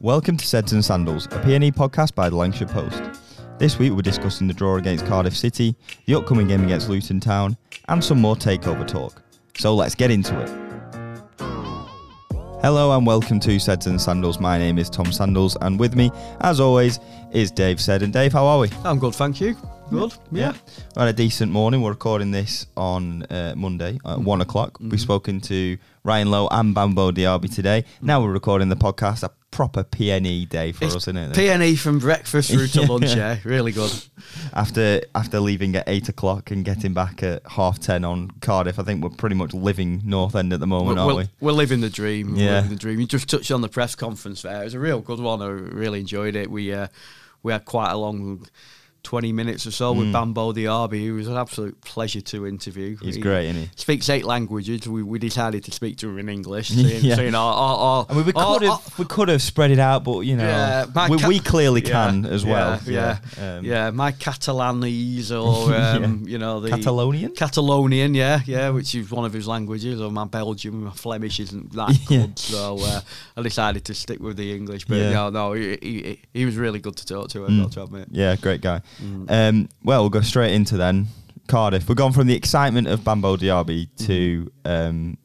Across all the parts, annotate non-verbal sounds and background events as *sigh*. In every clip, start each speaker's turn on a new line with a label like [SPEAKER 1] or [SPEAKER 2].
[SPEAKER 1] Welcome to Seds and Sandals, a PNE podcast by the Lancashire Post. This week we're discussing the draw against Cardiff City, the upcoming game against Luton Town, and some more takeover talk. So let's get into it. Hello and welcome to Seds and Sandals. My name is Tom Sandells, and with me, as always, is Dave Sed. And Dave, how are we?
[SPEAKER 2] I'm good, thank you. Good. Yeah.
[SPEAKER 1] We had a decent morning. We're recording this on uh, Monday at one o'clock. We've spoken to Ryan Lowe and Bambo Diaby today. Now we're recording the podcast. A proper PNE day for us, isn't it?
[SPEAKER 2] PNE from breakfast through to *laughs* lunch, yeah. Really good.
[SPEAKER 1] after after leaving at eight o'clock and getting back at half ten on Cardiff, I think we're pretty much living North End at the moment,
[SPEAKER 2] We're,
[SPEAKER 1] aren't
[SPEAKER 2] we're,
[SPEAKER 1] we?
[SPEAKER 2] we're living the dream. We're
[SPEAKER 1] Yeah.
[SPEAKER 2] living the dream. You just touched on the press conference there. It was a real good one. I really enjoyed it. We uh, we had quite a long 20 minutes or so with Bambo Diaby. It was an absolute pleasure to interview.
[SPEAKER 1] He's
[SPEAKER 2] He
[SPEAKER 1] great, isn't he?
[SPEAKER 2] Speaks eight languages. We, we decided to speak to him in English. *laughs* Seeing,
[SPEAKER 1] Yeah.
[SPEAKER 2] seeing our, our, our,
[SPEAKER 1] I mean, we could have we could have spread it out, but you know,
[SPEAKER 2] Yeah,
[SPEAKER 1] we,
[SPEAKER 2] ca-
[SPEAKER 1] we clearly
[SPEAKER 2] Yeah,
[SPEAKER 1] can as well.
[SPEAKER 2] Yeah, yeah,
[SPEAKER 1] um,
[SPEAKER 2] yeah. My Catalanese or *laughs* um, you know the
[SPEAKER 1] Catalonian?
[SPEAKER 2] Catalonian, yeah, yeah, which is one of his languages. Or my Belgian, my Flemish isn't that *laughs*
[SPEAKER 1] Yeah.
[SPEAKER 2] good, so uh, I decided to stick with the English. But
[SPEAKER 1] Yeah.
[SPEAKER 2] no, no, he, he, he was really good to talk to. I've
[SPEAKER 1] Mm.
[SPEAKER 2] got to admit.
[SPEAKER 1] Yeah, great guy.
[SPEAKER 2] Mm.
[SPEAKER 1] Um, well, we'll go straight into then Cardiff. We've gone from the excitement of Bambo Diaby to um,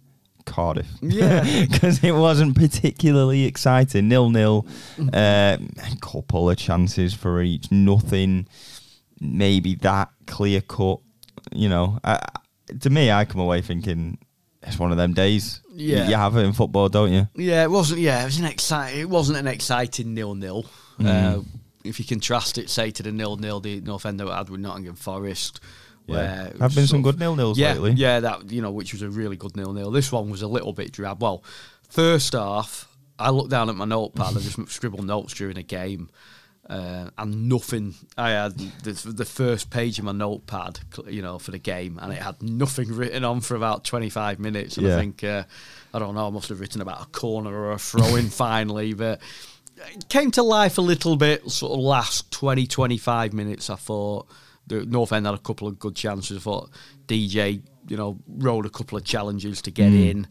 [SPEAKER 1] Cardiff.
[SPEAKER 2] Yeah. *laughs*
[SPEAKER 1] because it wasn't particularly exciting. Nil nil.
[SPEAKER 2] Mm-hmm.
[SPEAKER 1] Uh, a couple of chances for each. Nothing. Maybe that clear cut. You know, I, to me, I come away thinking it's one of them days.
[SPEAKER 2] Yeah.
[SPEAKER 1] you have it in football, don't you?
[SPEAKER 2] Yeah, it wasn't. Yeah, it was an exciting. It wasn't an exciting nil nil.
[SPEAKER 1] Mm.
[SPEAKER 2] Uh, if you contrast it, say to the nil nil the North End had with Nottingham Forest. where it
[SPEAKER 1] have been some
[SPEAKER 2] of-
[SPEAKER 1] good nil nils
[SPEAKER 2] yeah,
[SPEAKER 1] lately.
[SPEAKER 2] Yeah, that you know, which was a really good nil nil. This one was a little bit drab. Well, first half, I looked down at my notepad and just *laughs* scribbled notes during a game. Uh, and nothing. I had the, the first page of my notepad, you know, for the game, and it had nothing written on for about twenty five minutes. And
[SPEAKER 1] Yeah.
[SPEAKER 2] I think uh, I don't know, I must have written about a corner or a throw in *laughs* finally, but it came to life a little bit. Sort of last 20, 25 minutes, I thought the North End had a couple of good chances. I thought DJ, you know, rolled a couple of challenges to get in.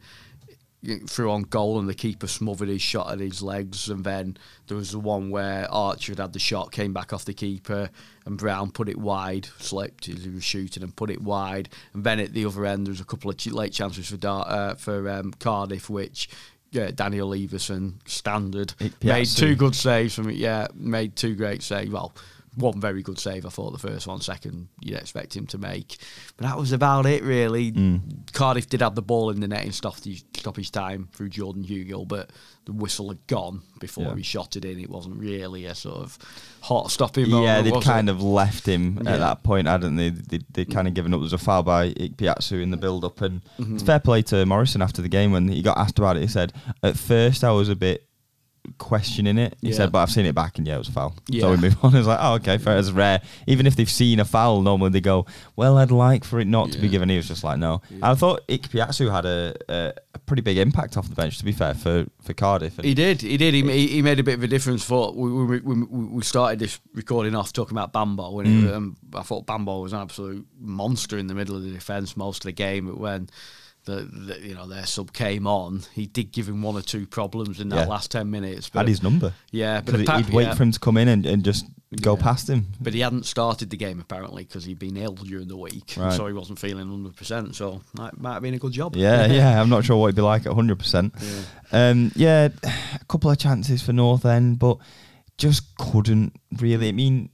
[SPEAKER 2] Threw on goal and the keeper smothered his shot at his legs, and then there was the one where Archer had had the shot, came back off the keeper, and Browne put it wide, slipped as he was shooting and put it wide, and then at the other end there was a couple of late chances for Dar- uh, for um, Cardiff, which yeah, Daniel Iversen standard
[SPEAKER 1] It-
[SPEAKER 2] made two good saves from it. Yeah, made two great saves. Well, one very good save. I thought the first one, second you'd expect him to make, but that was about it really.
[SPEAKER 1] Mm.
[SPEAKER 2] Cardiff did have the ball in the net in stoppage, his time through Jordan Hugill, but the whistle had gone before
[SPEAKER 1] Yeah.
[SPEAKER 2] he shot it in. It wasn't really a sort of hot stopping
[SPEAKER 1] Yeah, they'd
[SPEAKER 2] was
[SPEAKER 1] kind
[SPEAKER 2] it?
[SPEAKER 1] of left him
[SPEAKER 2] Yeah.
[SPEAKER 1] at that point, hadn't they? They'd, they'd kind of given up. There was a foul by Ikpeazu in the build up. And
[SPEAKER 2] Mm-hmm.
[SPEAKER 1] it's fair play to Morison after the game when he got asked about it. He said, At first, I was a bit questioning it. He
[SPEAKER 2] Yeah.
[SPEAKER 1] said, But I've seen it back and yeah, it was a foul. So we move on. *laughs* It's like, Oh, okay, fair. It's rare. Even if they've seen a foul, normally they go, Well, I'd like for it not to be given. He was just like, No. I thought Ikpeazu had a, a, a pretty big impact off the bench, to be fair, for, for Cardiff. And
[SPEAKER 2] He did. He did. He, he, made a bit of a difference. For we, we, we, we started this recording off talking about Bambo, and
[SPEAKER 1] Mm.
[SPEAKER 2] um, I thought Bambo was an absolute monster in the middle of the defence most of the game. But when the, the you know their sub came on, he did give him one or two problems in that
[SPEAKER 1] Yeah.
[SPEAKER 2] last ten minutes.
[SPEAKER 1] had his number.
[SPEAKER 2] yeah, but
[SPEAKER 1] he'd wait
[SPEAKER 2] yeah.
[SPEAKER 1] for him to come in and, and just go
[SPEAKER 2] Yeah.
[SPEAKER 1] past him.
[SPEAKER 2] But he hadn't started the game apparently because he'd been ill during the week,
[SPEAKER 1] Right.
[SPEAKER 2] so he wasn't feeling hundred percent. So that might have been a good job.
[SPEAKER 1] Yeah, *laughs* yeah. I'm not sure what it'd be like at 100%.
[SPEAKER 2] Yeah.
[SPEAKER 1] Um, yeah, a couple of chances for North End, but just couldn't really. I mean,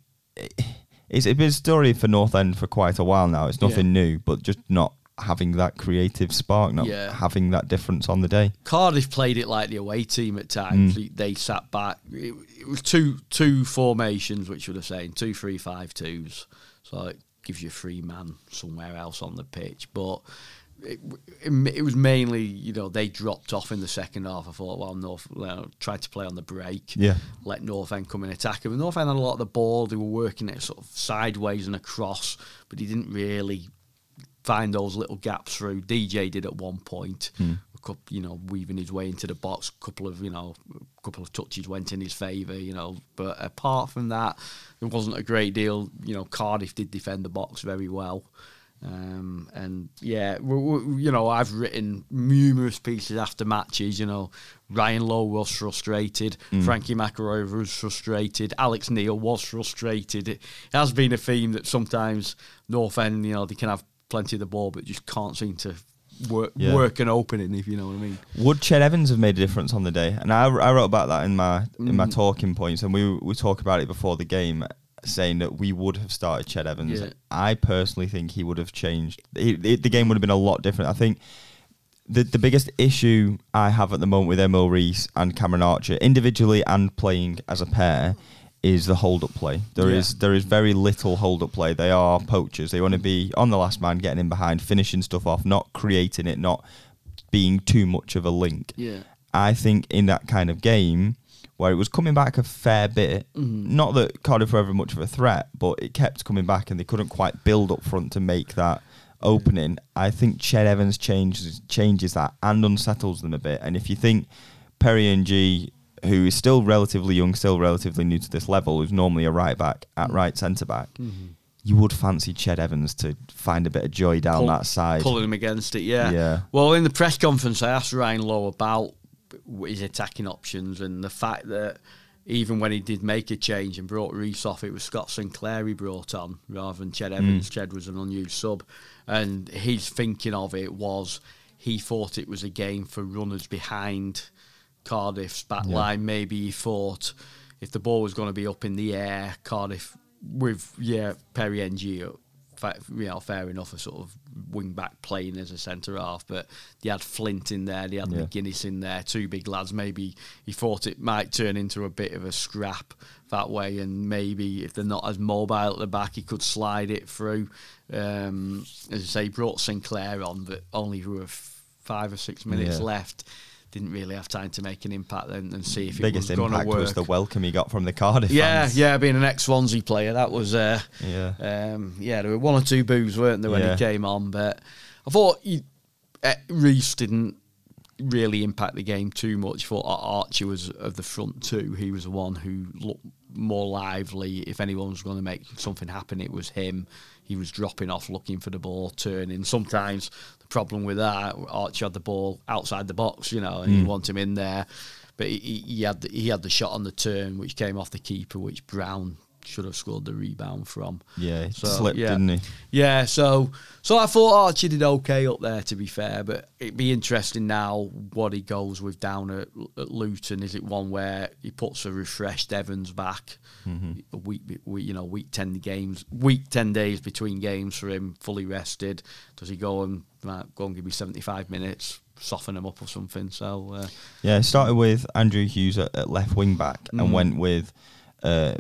[SPEAKER 1] it's, it's been a story for North End for quite a while now. It's nothing new, but just not having that creative spark, not
[SPEAKER 2] Yeah.
[SPEAKER 1] having that difference on the day.
[SPEAKER 2] Cardiff played it like the away team at times.
[SPEAKER 1] Mm.
[SPEAKER 2] They, sat back. It, it was two two formations, which were the same two three five twos. So it gives you a free man somewhere else on the pitch. But it, it, it was mainly you know they dropped off in the second half. I thought well North you know, tried to play on the break.
[SPEAKER 1] Yeah.
[SPEAKER 2] Let North End come and attack him. And North End had a lot of the ball. They were working it sort of sideways and across, but he didn't really find those little gaps through. DJ did at one point,
[SPEAKER 1] Hmm.
[SPEAKER 2] a couple, you know, weaving his way into the box. A couple of, you know, a couple of touches went in his favour, you know. But apart from that, there wasn't a great deal. You know, Cardiff did defend the box very well. Um, and yeah, w- w- you know, I've written numerous pieces after matches. You know, Ryan Lowe was frustrated,
[SPEAKER 1] Mm.
[SPEAKER 2] Frankie McAvoy was frustrated, Alex Neil was frustrated. It has been a theme that sometimes North End, you know, they can have plenty of the ball, but just can't seem to work
[SPEAKER 1] Yeah.
[SPEAKER 2] work an opening. If you know what I mean.
[SPEAKER 1] Would Ched Evans have made a difference on the day? And I, I wrote about that in my in my
[SPEAKER 2] Mm.
[SPEAKER 1] talking points, and we we talked about it before the game, saying that we would have started Ched Evans.
[SPEAKER 2] Yeah.
[SPEAKER 1] I personally think he would have changed. It, it- the game would have been a lot different. I think the the biggest issue I have at the moment with Emil Riis and Cameron Archer, individually and playing as a pair, is the hold up play. There is
[SPEAKER 2] Yeah.
[SPEAKER 1] there is very little hold up play. They are poachers. They want to be on the last man, getting in behind, finishing stuff off, not creating it, not being too much of a link.
[SPEAKER 2] Yeah.
[SPEAKER 1] I think in that kind of game where it was coming back a fair bit,
[SPEAKER 2] Mm-hmm.
[SPEAKER 1] not that Cardiff were ever much of a threat, but it kept coming back and they couldn't quite build up front to make that opening. I think Ched Evans changes changes that and unsettles them a bit. And if you think Perry Ng, who is still relatively young, still relatively new to this level, who's normally a right back
[SPEAKER 2] Mm.
[SPEAKER 1] at right centre back, you would fancy Ched Evans to find a bit of joy down
[SPEAKER 2] Pull-
[SPEAKER 1] that side.
[SPEAKER 2] pulling him against it. Yeah.
[SPEAKER 1] Yeah.
[SPEAKER 2] Well, in the press conference, I asked Ryan Lowe about his attacking options and the fact that even when he did make a change and brought Riis off, it was Scott Sinclair he brought on rather than Ched Evans. Ched was an unused sub, and his thinking of it was he thought it was a game for runners behind Cardiff's back
[SPEAKER 1] Yeah.
[SPEAKER 2] line. Maybe he thought if the ball was going to be up in the air, Cardiff with yeah Perry Ng, fa- you know, fair enough, a sort of wing back playing as a centre half, but they had Flint in there, they had
[SPEAKER 1] Yeah.
[SPEAKER 2] McGuinness in there, two big lads. Maybe he thought it might turn into a bit of a scrap that way, and maybe if they're not as mobile at the back, he could slide it through. Um, as I say, he brought Sinclair on, but only with five or six minutes
[SPEAKER 1] Yeah.
[SPEAKER 2] left. Didn't really have time to make an impact then and see if
[SPEAKER 1] Biggest
[SPEAKER 2] it was going to
[SPEAKER 1] Biggest
[SPEAKER 2] impact
[SPEAKER 1] was the welcome he got from the Cardiff
[SPEAKER 2] Yeah,
[SPEAKER 1] fans.
[SPEAKER 2] yeah, being an ex Swansea player, that was uh,
[SPEAKER 1] Yeah.
[SPEAKER 2] um, yeah, there were one or two boos, weren't there, when
[SPEAKER 1] Yeah.
[SPEAKER 2] he came on? But I thought he, uh, Riis didn't really impact the game too much. I thought Archie was of the front two. He was the one who looked more lively. If anyone was going to make something happen, it was him. He was dropping off, looking for the ball, turning. Sometimes the problem with that, Archie had the ball outside the box, you know, and you hmm. want him in there. But he, he he had the, he had the shot on the turn, which came off the keeper, which Browne should have scored the rebound from.
[SPEAKER 1] Yeah, he
[SPEAKER 2] So,
[SPEAKER 1] slipped,
[SPEAKER 2] yeah.
[SPEAKER 1] didn't he?
[SPEAKER 2] Yeah, so so I thought Archie did okay up there, to be fair, but it'd be interesting now what he goes with down at, at Luton. Is it one where he puts a refreshed Evans back, a week, we- you know, week ten games, week ten days between games for him, fully rested? Does he go and go and give me seventy five minutes, soften him up or something? So uh,
[SPEAKER 1] Yeah, started with Andrew Hughes at, at left wing back and
[SPEAKER 2] Mm.
[SPEAKER 1] went with. Uh,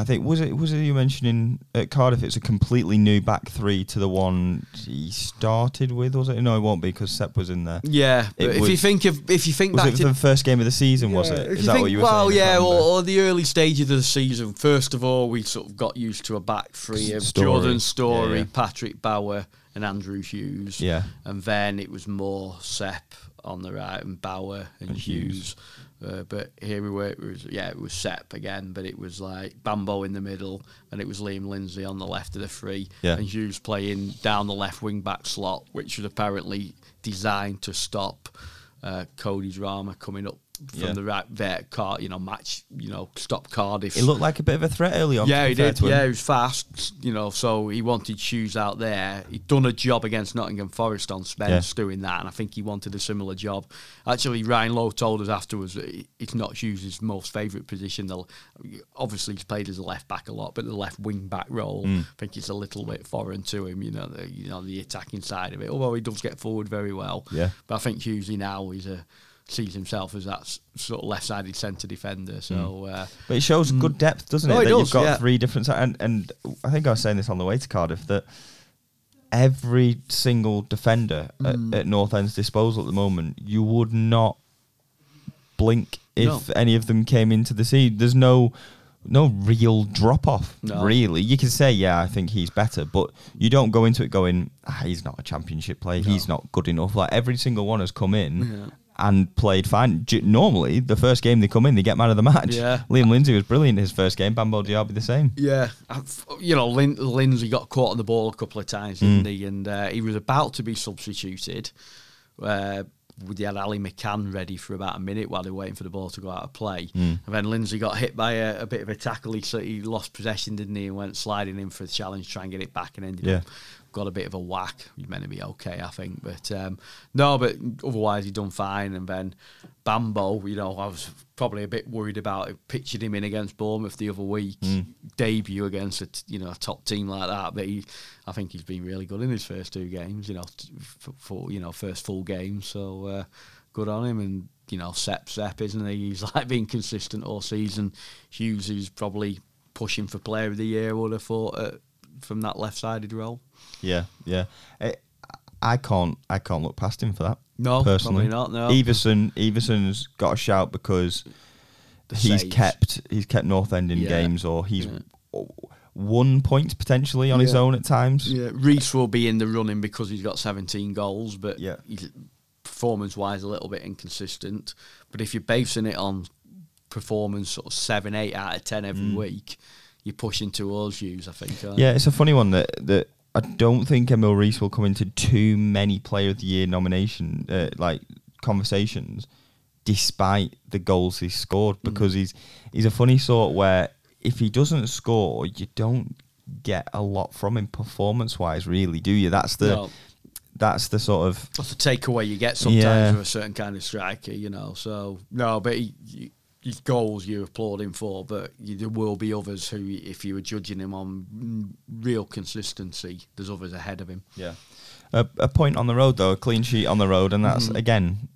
[SPEAKER 1] I think was it was it you mentioning at Cardiff? It's a completely new back three to the one he started with, was it? No, it won't be because Sepp was in there.
[SPEAKER 2] yeah,
[SPEAKER 1] It
[SPEAKER 2] but if
[SPEAKER 1] was-
[SPEAKER 2] you think of if you think
[SPEAKER 1] Was
[SPEAKER 2] back
[SPEAKER 1] it
[SPEAKER 2] to
[SPEAKER 1] the first game of the season? Was
[SPEAKER 2] Yeah,
[SPEAKER 1] it?
[SPEAKER 2] if
[SPEAKER 1] Is that
[SPEAKER 2] think-
[SPEAKER 1] what you were
[SPEAKER 2] well,
[SPEAKER 1] saying? I
[SPEAKER 2] yeah,
[SPEAKER 1] can't
[SPEAKER 2] or, or the early stages of the season. First of all, we sort of got used to a back three of
[SPEAKER 1] Storey.
[SPEAKER 2] Jordan Storey,
[SPEAKER 1] Yeah, yeah.
[SPEAKER 2] Patrick Bauer, and Andrew Hughes.
[SPEAKER 1] Yeah.
[SPEAKER 2] and then it was more Sepp on the right and Bauer and,
[SPEAKER 1] And
[SPEAKER 2] Hughes.
[SPEAKER 1] Hughes.
[SPEAKER 2] Uh, but here we were. It was yeah, it was Sepp again, but it was like Bambo in the middle, and it was Liam Lindsay on the left of the three,
[SPEAKER 1] Yeah.
[SPEAKER 2] and Hughes playing down the left wing back slot, which was apparently designed to stop uh, Cody Drameh coming up from
[SPEAKER 1] Yeah.
[SPEAKER 2] the right there. Car, you know, match, you know, stop Cardiff.
[SPEAKER 1] It looked like a bit of a threat early on.
[SPEAKER 2] Yeah, he did. Yeah, he was fast, you know, so he wanted Hughes out there. He'd done a job against Nottingham Forest on Spence doing that, and I think he wanted a similar job. Actually, Ryan Lowe told us afterwards that it's not Hughes' most favourite position. They'll, obviously, he's played as a left back a lot, but the left wing back role,
[SPEAKER 1] Mm.
[SPEAKER 2] I think it's a little bit foreign to him, you know, the, you know, the attacking side of it, although he does get forward very well.
[SPEAKER 1] Yeah.
[SPEAKER 2] But I think Hughesy now is a, sees himself as that sort of left-sided centre defender, so... Uh,
[SPEAKER 1] But it shows good depth, doesn't it?
[SPEAKER 2] Oh, it
[SPEAKER 1] that
[SPEAKER 2] does,
[SPEAKER 1] you've got
[SPEAKER 2] yeah.
[SPEAKER 1] three different and and I think I was saying this on the way to Cardiff that every single defender
[SPEAKER 2] Mm.
[SPEAKER 1] at, at North End's disposal at the moment, you would not blink if
[SPEAKER 2] No.
[SPEAKER 1] any of them came into the scene. There's no no real drop off.
[SPEAKER 2] No.
[SPEAKER 1] Really, you can say, yeah, I think he's better, but you don't go into it going, ah, he's not a championship player. He's not good enough. Like every single one has come in.
[SPEAKER 2] Yeah.
[SPEAKER 1] And played fine. Normally, the first game they come in, they get man of the match.
[SPEAKER 2] Yeah.
[SPEAKER 1] Liam Lindsay was brilliant his first game. Bambo Diaby the same.
[SPEAKER 2] Yeah, I've- you know, Lin- Lindsay got caught on the ball a couple of times, didn't he? And uh, he was about to be substituted. Uh, we had Ali McCann ready for about a minute while they were waiting for the ball to go out of play. Hmm. And then Lindsay got hit by a, a bit of a tackle. He, so he lost possession, didn't he? And went sliding in for the challenge, try and get it back, and ended
[SPEAKER 1] Yeah.
[SPEAKER 2] up got a bit of a whack. He meant to be okay, I think. But um, no, but otherwise he done fine. And then Bambo, you know, I was probably a bit worried about it. Pictured him in against Bournemouth the other week, debut against a you know a top team like that. But he, I think he's been really good in his first two games. You know, for you know first full game. So uh, good on him. And you know, Sep Sep, isn't he? He's *laughs* like been consistent all season. Hughes who's probably pushing for Player of the Year. Would have thought uh, from that left-sided role.
[SPEAKER 1] Yeah, yeah. I, I can't, I can't look past him for that.
[SPEAKER 2] No,
[SPEAKER 1] personally,
[SPEAKER 2] probably not, no.
[SPEAKER 1] Iversen, Iversen's got a shout because
[SPEAKER 2] The
[SPEAKER 1] he's kept, he's kept North End in
[SPEAKER 2] Yeah,
[SPEAKER 1] games, or he's
[SPEAKER 2] yeah.
[SPEAKER 1] won points potentially on his own at times.
[SPEAKER 2] Yeah, Riis will be in the running because he's got 17 goals, but
[SPEAKER 1] Yeah.
[SPEAKER 2] he's performance-wise a little bit inconsistent. But if you're basing it on performance, sort of seven, eight out of ten every week, you're pushing towards Hughes. I think.
[SPEAKER 1] Mm. Yeah, it's a funny one that that I don't think Emil Riis will come into too many Player of the Year nomination uh, like conversations, despite the goals he's scored,
[SPEAKER 2] Mm.
[SPEAKER 1] because he's he's a funny sort where if he doesn't score, you don't get a lot from him performance wise, really, do you? That's the
[SPEAKER 2] No.
[SPEAKER 1] that's the sort of
[SPEAKER 2] That's the takeaway you get sometimes
[SPEAKER 1] Yeah.
[SPEAKER 2] with a certain kind of striker, you know. So no, but he, goals you applaud him for, but you, there will be others who, if you were judging him on mm, real consistency, there's others ahead of him.
[SPEAKER 1] Yeah. A, a point on the road though, a clean sheet on the road, and that's again.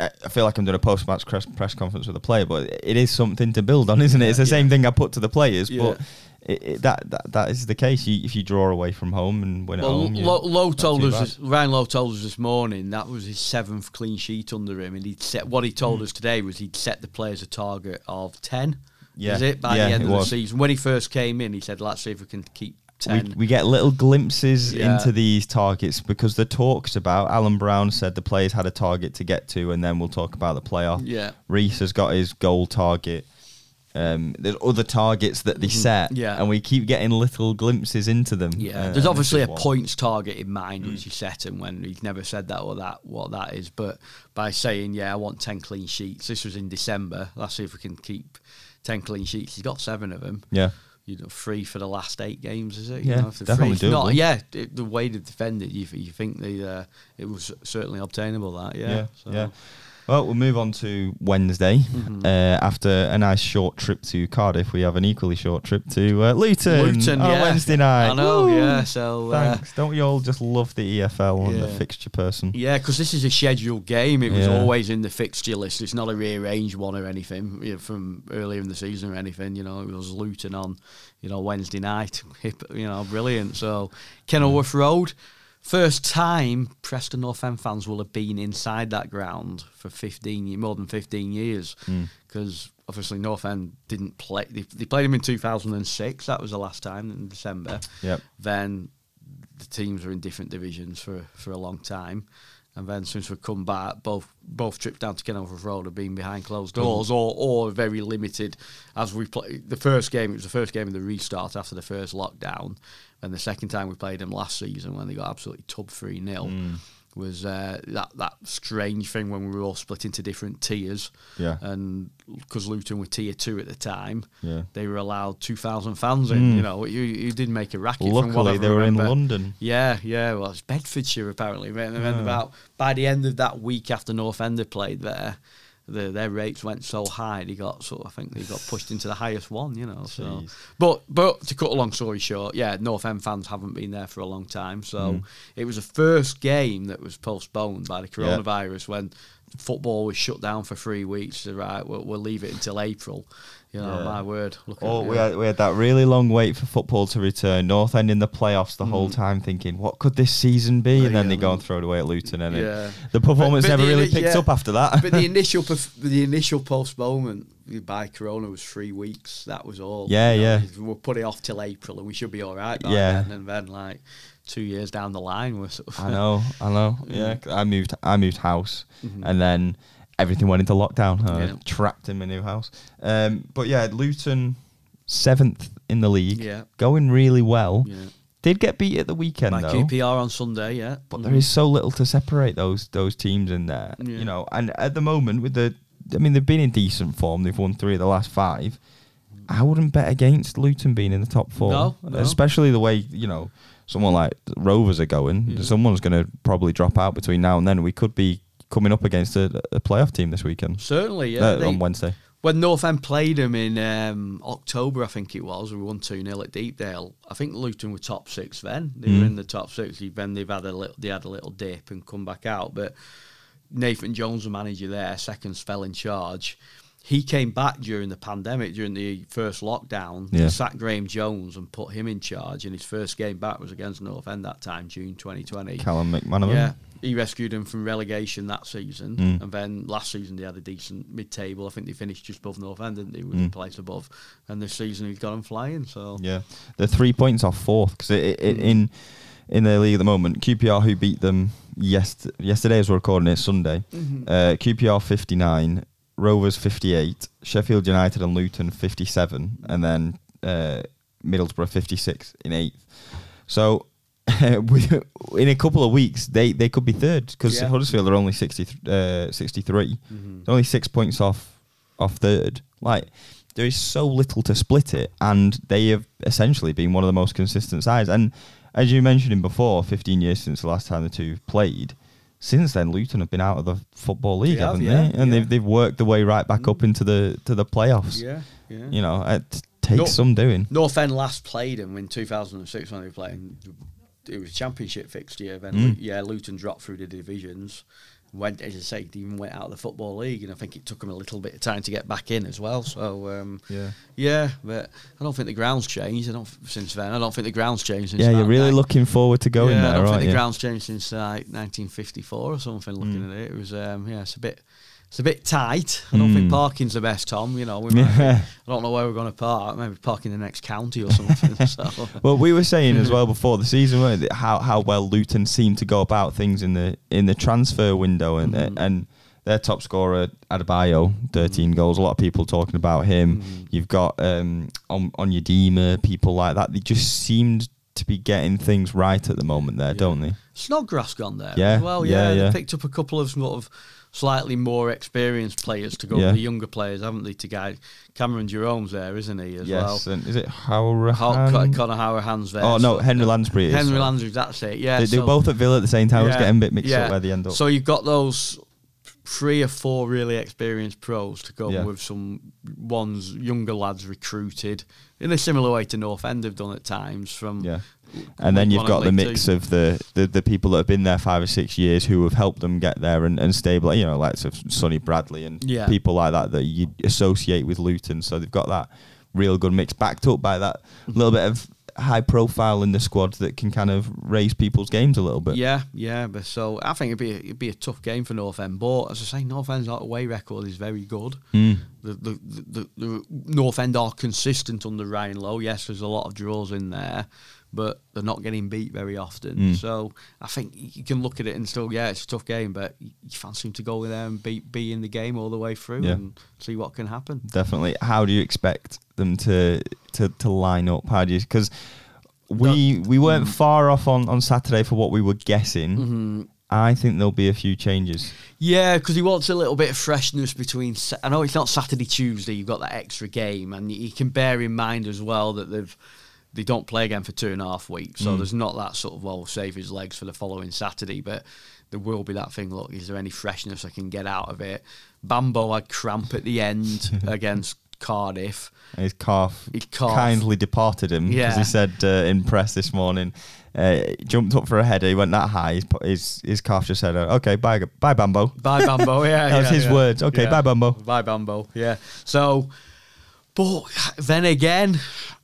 [SPEAKER 1] I I feel like I'm doing a post-match press, press conference with a player, but it is something to build on, isn't it? It's the
[SPEAKER 2] Yeah.
[SPEAKER 1] same thing I put to the players,
[SPEAKER 2] Yeah.
[SPEAKER 1] but it, it, that, that that is the case. You, if you draw away from home and win at home,
[SPEAKER 2] Lowe,
[SPEAKER 1] Lowe
[SPEAKER 2] told us this, Ryan Lowe told us this morning that was his seventh clean sheet under him, and he'd set what he told hmm. us today was he'd set the players a target of ten.
[SPEAKER 1] Yeah.
[SPEAKER 2] is it by
[SPEAKER 1] Yeah,
[SPEAKER 2] the end of
[SPEAKER 1] was.
[SPEAKER 2] the season? When he first came in, he said, "Let's see if we can keep
[SPEAKER 1] we, we get little glimpses
[SPEAKER 2] Yeah.
[SPEAKER 1] into these targets because the talks about Alan Browne said the players had a target to get to, and then we'll talk about the playoff.
[SPEAKER 2] Yeah.
[SPEAKER 1] Riis has got his goal target. Um, there's other targets that they set,
[SPEAKER 2] Mm-hmm. Yeah.
[SPEAKER 1] and we keep getting little glimpses into them.
[SPEAKER 2] Yeah,
[SPEAKER 1] Uh,
[SPEAKER 2] there's obviously a
[SPEAKER 1] one.
[SPEAKER 2] points target in mind
[SPEAKER 1] Mm.
[SPEAKER 2] which he set him when he's never said that or that what that is. But by saying, "Yeah, I want ten clean sheets," this was in December. Let's see if we can keep ten clean sheets. He's got seven of them.
[SPEAKER 1] Yeah,
[SPEAKER 2] You know, three for the last eight games, is it?
[SPEAKER 1] Yeah,
[SPEAKER 2] you know,
[SPEAKER 1] definitely
[SPEAKER 2] not, yeah, it, the way they defended, you you think they uh, it was certainly obtainable. That yeah,
[SPEAKER 1] yeah,
[SPEAKER 2] so.
[SPEAKER 1] yeah. Well, we'll move on to Wednesday.
[SPEAKER 2] Mm-hmm.
[SPEAKER 1] Uh, after a nice short trip to Cardiff, we have an equally short trip to uh, Luton.
[SPEAKER 2] Luton,
[SPEAKER 1] on
[SPEAKER 2] yeah.
[SPEAKER 1] Wednesday night.
[SPEAKER 2] I know,
[SPEAKER 1] Woo!
[SPEAKER 2] yeah. So uh,
[SPEAKER 1] Thanks. Don't we all just love the EFL and the fixture person?
[SPEAKER 2] Yeah, because this is a scheduled game. It was
[SPEAKER 1] Yeah.
[SPEAKER 2] always in the fixture list. It's not a rearranged one or anything you know, from earlier in the season or anything. You know, it was Luton on, you know, Wednesday night. *laughs* You know, brilliant. So Kenilworth Road, first time Preston North End fans will have been inside that ground for fifteen, more than fifteen years, hmm. because obviously North End didn't play. They, they played them in two thousand and six. That was the last time in December
[SPEAKER 1] Yep.
[SPEAKER 2] then the teams were in different divisions for, for a long time. And then since we've come back, both both trips down to Kenilworth Road have been behind closed doors or, or very limited. As we played the first game, it was the first game of the restart after the first lockdown. And the second time we played them last season when they got absolutely tub 3 0
[SPEAKER 1] Mm.
[SPEAKER 2] Was uh, that, that strange thing when we were all split into different tiers.
[SPEAKER 1] Yeah.
[SPEAKER 2] And because Luton were tier two at the time,
[SPEAKER 1] Yeah.
[SPEAKER 2] they were allowed 2,000 fans in.
[SPEAKER 1] Mm.
[SPEAKER 2] You know, you, you did make a racket.
[SPEAKER 1] Luckily, they were in. London.
[SPEAKER 2] Yeah, yeah. Well, it's Bedfordshire apparently. And then
[SPEAKER 1] Yeah.
[SPEAKER 2] about by the end of that week after North End had played there, the, their rates went so high they got sort of I think they got pushed into the highest one. You know. So,
[SPEAKER 1] Jeez.
[SPEAKER 2] but but to cut a long story short, yeah, North End fans haven't been there for a long time. So
[SPEAKER 1] Mm.
[SPEAKER 2] it was the first game that was postponed by the coronavirus when football was shut down for three weeks. Right, we'll, we'll leave it until April. You know,
[SPEAKER 1] Yeah.
[SPEAKER 2] my word. Look
[SPEAKER 1] Oh, we had, we had that really long wait for football to return. North End in the playoffs the whole mm. time, thinking, what could this season be? And then they go and throw it away at Luton, and it-
[SPEAKER 2] Yeah.
[SPEAKER 1] the performance
[SPEAKER 2] But- but
[SPEAKER 1] never
[SPEAKER 2] the
[SPEAKER 1] really picked up after that.
[SPEAKER 2] but the *laughs* initial the initial postponement by Corona was three weeks. That was all.
[SPEAKER 1] Yeah,
[SPEAKER 2] You know,
[SPEAKER 1] yeah.
[SPEAKER 2] We'll put it off till April, and we should be all right.
[SPEAKER 1] Yeah.
[SPEAKER 2] then. and then like two years down the line, we're sort of
[SPEAKER 1] I know, I know. *laughs* Yeah, 'cause I moved. I moved house, and then everything went into lockdown. I
[SPEAKER 2] Yeah.
[SPEAKER 1] trapped in my new house. Um, but yeah, Luton seventh in the league,
[SPEAKER 2] Yeah.
[SPEAKER 1] going really well.
[SPEAKER 2] Yeah.
[SPEAKER 1] Did get beat at the weekend
[SPEAKER 2] by
[SPEAKER 1] though.
[SPEAKER 2] QPR on Sunday. Yeah,
[SPEAKER 1] but there is so little to separate those those teams in there.
[SPEAKER 2] Yeah.
[SPEAKER 1] You know, and at the moment with the, I mean, they've been in decent form. They've won three of the last five. I wouldn't bet against Luton being in the top four,
[SPEAKER 2] No, no.
[SPEAKER 1] especially the way you know someone like Rovers are going. Someone's going to probably drop out between now and then. We could be coming up against a, a playoff team this weekend
[SPEAKER 2] certainly. Yeah,
[SPEAKER 1] uh,
[SPEAKER 2] They-
[SPEAKER 1] on Wednesday.
[SPEAKER 2] when North End played them in um, October, I think it was, we won 2 0 at Deepdale. I think Luton were top six then. They were
[SPEAKER 1] Mm.
[SPEAKER 2] in the top six. Then they've had a little, they had a little dip and come back out. But Nathan Jones, the manager there, second spell in charge. He came back during the pandemic, during the first lockdown,
[SPEAKER 1] Yeah.
[SPEAKER 2] sacked Graeme Jones and put him in charge. And his first game back was against North End that time, June 2020.
[SPEAKER 1] Callum McManaman.
[SPEAKER 2] Yeah, he rescued them from relegation that season,
[SPEAKER 1] Mm.
[SPEAKER 2] and then last season they had a decent mid-table. I think they finished just above North End, didn't they? With
[SPEAKER 1] Mm.
[SPEAKER 2] a place above, and this season he's got them flying. So
[SPEAKER 1] Yeah, they're three points off fourth because
[SPEAKER 2] Mm.
[SPEAKER 1] in in the league at the moment, QPR who beat them yes yesterday as we're recording it Sunday.
[SPEAKER 2] Mm-hmm.
[SPEAKER 1] Uh, QPR fifty nine, Rovers fifty eight, Sheffield United and Luton fifty seven, and then uh, Middlesbrough fifty six in eighth. So. *laughs* in a couple of weeks, they, they could be third because
[SPEAKER 2] Yeah.
[SPEAKER 1] Huddersfield are only 60, uh, 63.
[SPEAKER 2] Mhm.
[SPEAKER 1] It's only six points off off third. Like there is so little to split it, and they have essentially been one of the most consistent sides. And as you mentioned in before, 15 years since the last time the two played. Since then, Luton have been out of the football league,
[SPEAKER 2] They have,
[SPEAKER 1] haven't
[SPEAKER 2] yeah,
[SPEAKER 1] they? And
[SPEAKER 2] yeah.
[SPEAKER 1] they've they've worked their way right back up into the to the playoffs.
[SPEAKER 2] yeah, yeah.
[SPEAKER 1] You know, it takes
[SPEAKER 2] No-
[SPEAKER 1] some doing.
[SPEAKER 2] North End last played them in 2006 when they were playing. It was championship fixture. Then
[SPEAKER 1] Mm.
[SPEAKER 2] Yeah, Luton dropped through the divisions. Went as I say, even went out of the football league, and I think it took them a little bit of time to get back in as well. So um,
[SPEAKER 1] Yeah.
[SPEAKER 2] yeah, but I don't think the ground's changed. I don't since then. I don't think the ground's changed. Since
[SPEAKER 1] Yeah, you're really
[SPEAKER 2] nine-
[SPEAKER 1] looking forward to going
[SPEAKER 2] yeah, I
[SPEAKER 1] there,
[SPEAKER 2] don't think
[SPEAKER 1] aren't
[SPEAKER 2] the ground's changed since uh, 1954 or something. Looking
[SPEAKER 1] Mm.
[SPEAKER 2] at it, it was um, yeah, it's a bit. It's a bit tight. I don't
[SPEAKER 1] Mm.
[SPEAKER 2] think parking's the best, Tom. You know, we might, *laughs* I don't know where we're going to park. Maybe park in the next county or something. *laughs* so.
[SPEAKER 1] Well, we were saying as well *laughs* before the season weren't it, how how well Luton seemed to go about things in the in the transfer window, and
[SPEAKER 2] Mhm.
[SPEAKER 1] and their top scorer Adebayo, thirteen goals. A lot of people talking about him.
[SPEAKER 2] Mhm.
[SPEAKER 1] You've got um, on Onyedinma, people like that. They just seemed to be getting things right at the moment there,
[SPEAKER 2] Yeah.
[SPEAKER 1] don't they?
[SPEAKER 2] Snodgrass gone there
[SPEAKER 1] Yeah,
[SPEAKER 2] well.
[SPEAKER 1] yeah,
[SPEAKER 2] Yeah,
[SPEAKER 1] yeah.
[SPEAKER 2] They picked up a couple of sort of slightly more experienced players to go
[SPEAKER 1] Yeah.
[SPEAKER 2] with the younger players, haven't they? To guide Cameron Jerome's there, isn't he? As
[SPEAKER 1] yes,
[SPEAKER 2] well.
[SPEAKER 1] and is it Howard?
[SPEAKER 2] How, Con- Connor Howard there.
[SPEAKER 1] Oh no, Henry Lansbury. Is.
[SPEAKER 2] Henry Lansbury, that's it. Yeah,
[SPEAKER 1] They, they're both at Villa at the same time. I was getting a bit mixed
[SPEAKER 2] yeah.
[SPEAKER 1] up where they end up.
[SPEAKER 2] So you've got those three or four really experienced pros to go
[SPEAKER 1] Yeah.
[SPEAKER 2] with some ones younger lads recruited in a similar way to North End have done at times from
[SPEAKER 1] Yeah. And then you've got the mix
[SPEAKER 2] Two.
[SPEAKER 1] of the, the, the people that have been there five or six years who have helped them get there and, and stable, you know, like of Sonny Bradley and
[SPEAKER 2] Yeah.
[SPEAKER 1] people like that that you associate with Luton. So they've got that real good mix backed up by that mm-hmm. little bit of high profile in the squad that can kind of raise people's games a little bit.
[SPEAKER 2] Yeah, yeah, but so I think it'd be a, it'd be a tough game for North End. But as I say, North End's away record is very good.
[SPEAKER 1] Mm.
[SPEAKER 2] The, the, the, the, the North End are consistent under Ryan Lowe. Yes, there's a lot of draws in there, but they're not getting beat very often.
[SPEAKER 1] Mm.
[SPEAKER 2] So I think you can look at it and still, yeah, it's a tough game, but you fancy him to go there and be, be in the game all the way through
[SPEAKER 1] Yeah.
[SPEAKER 2] and see what can happen.
[SPEAKER 1] Definitely. How do you expect them to to, to line up? How do you because we we weren't far off on, on Saturday for what we were guessing.
[SPEAKER 2] Mhm.
[SPEAKER 1] I think there'll be a few changes.
[SPEAKER 2] Yeah, because he wants a little bit of freshness between. I know it's not Saturday, Tuesday. You've got that extra game, and you can bear in mind as well that they've they don't play again for two and a half weeks, so
[SPEAKER 1] Mm.
[SPEAKER 2] there's not that sort of well save his legs for the following Saturday. But there will be that thing. Look, is there any freshness I can get out of it? Bambo had cramp at the end *laughs* against Cardiff.
[SPEAKER 1] His calf,
[SPEAKER 2] His calf.
[SPEAKER 1] kindly departed him because
[SPEAKER 2] Yeah.
[SPEAKER 1] he said uh, in press this morning, uh, jumped up for a header. He went that high. His his, his calf just said, uh, "Okay, bye, bye, Bambo."
[SPEAKER 2] Bye Bambo, yeah. *laughs*
[SPEAKER 1] That was
[SPEAKER 2] yeah,
[SPEAKER 1] his
[SPEAKER 2] yeah.
[SPEAKER 1] words. Okay, bye, Bambo.
[SPEAKER 2] Bye Bambo, yeah. So But then again,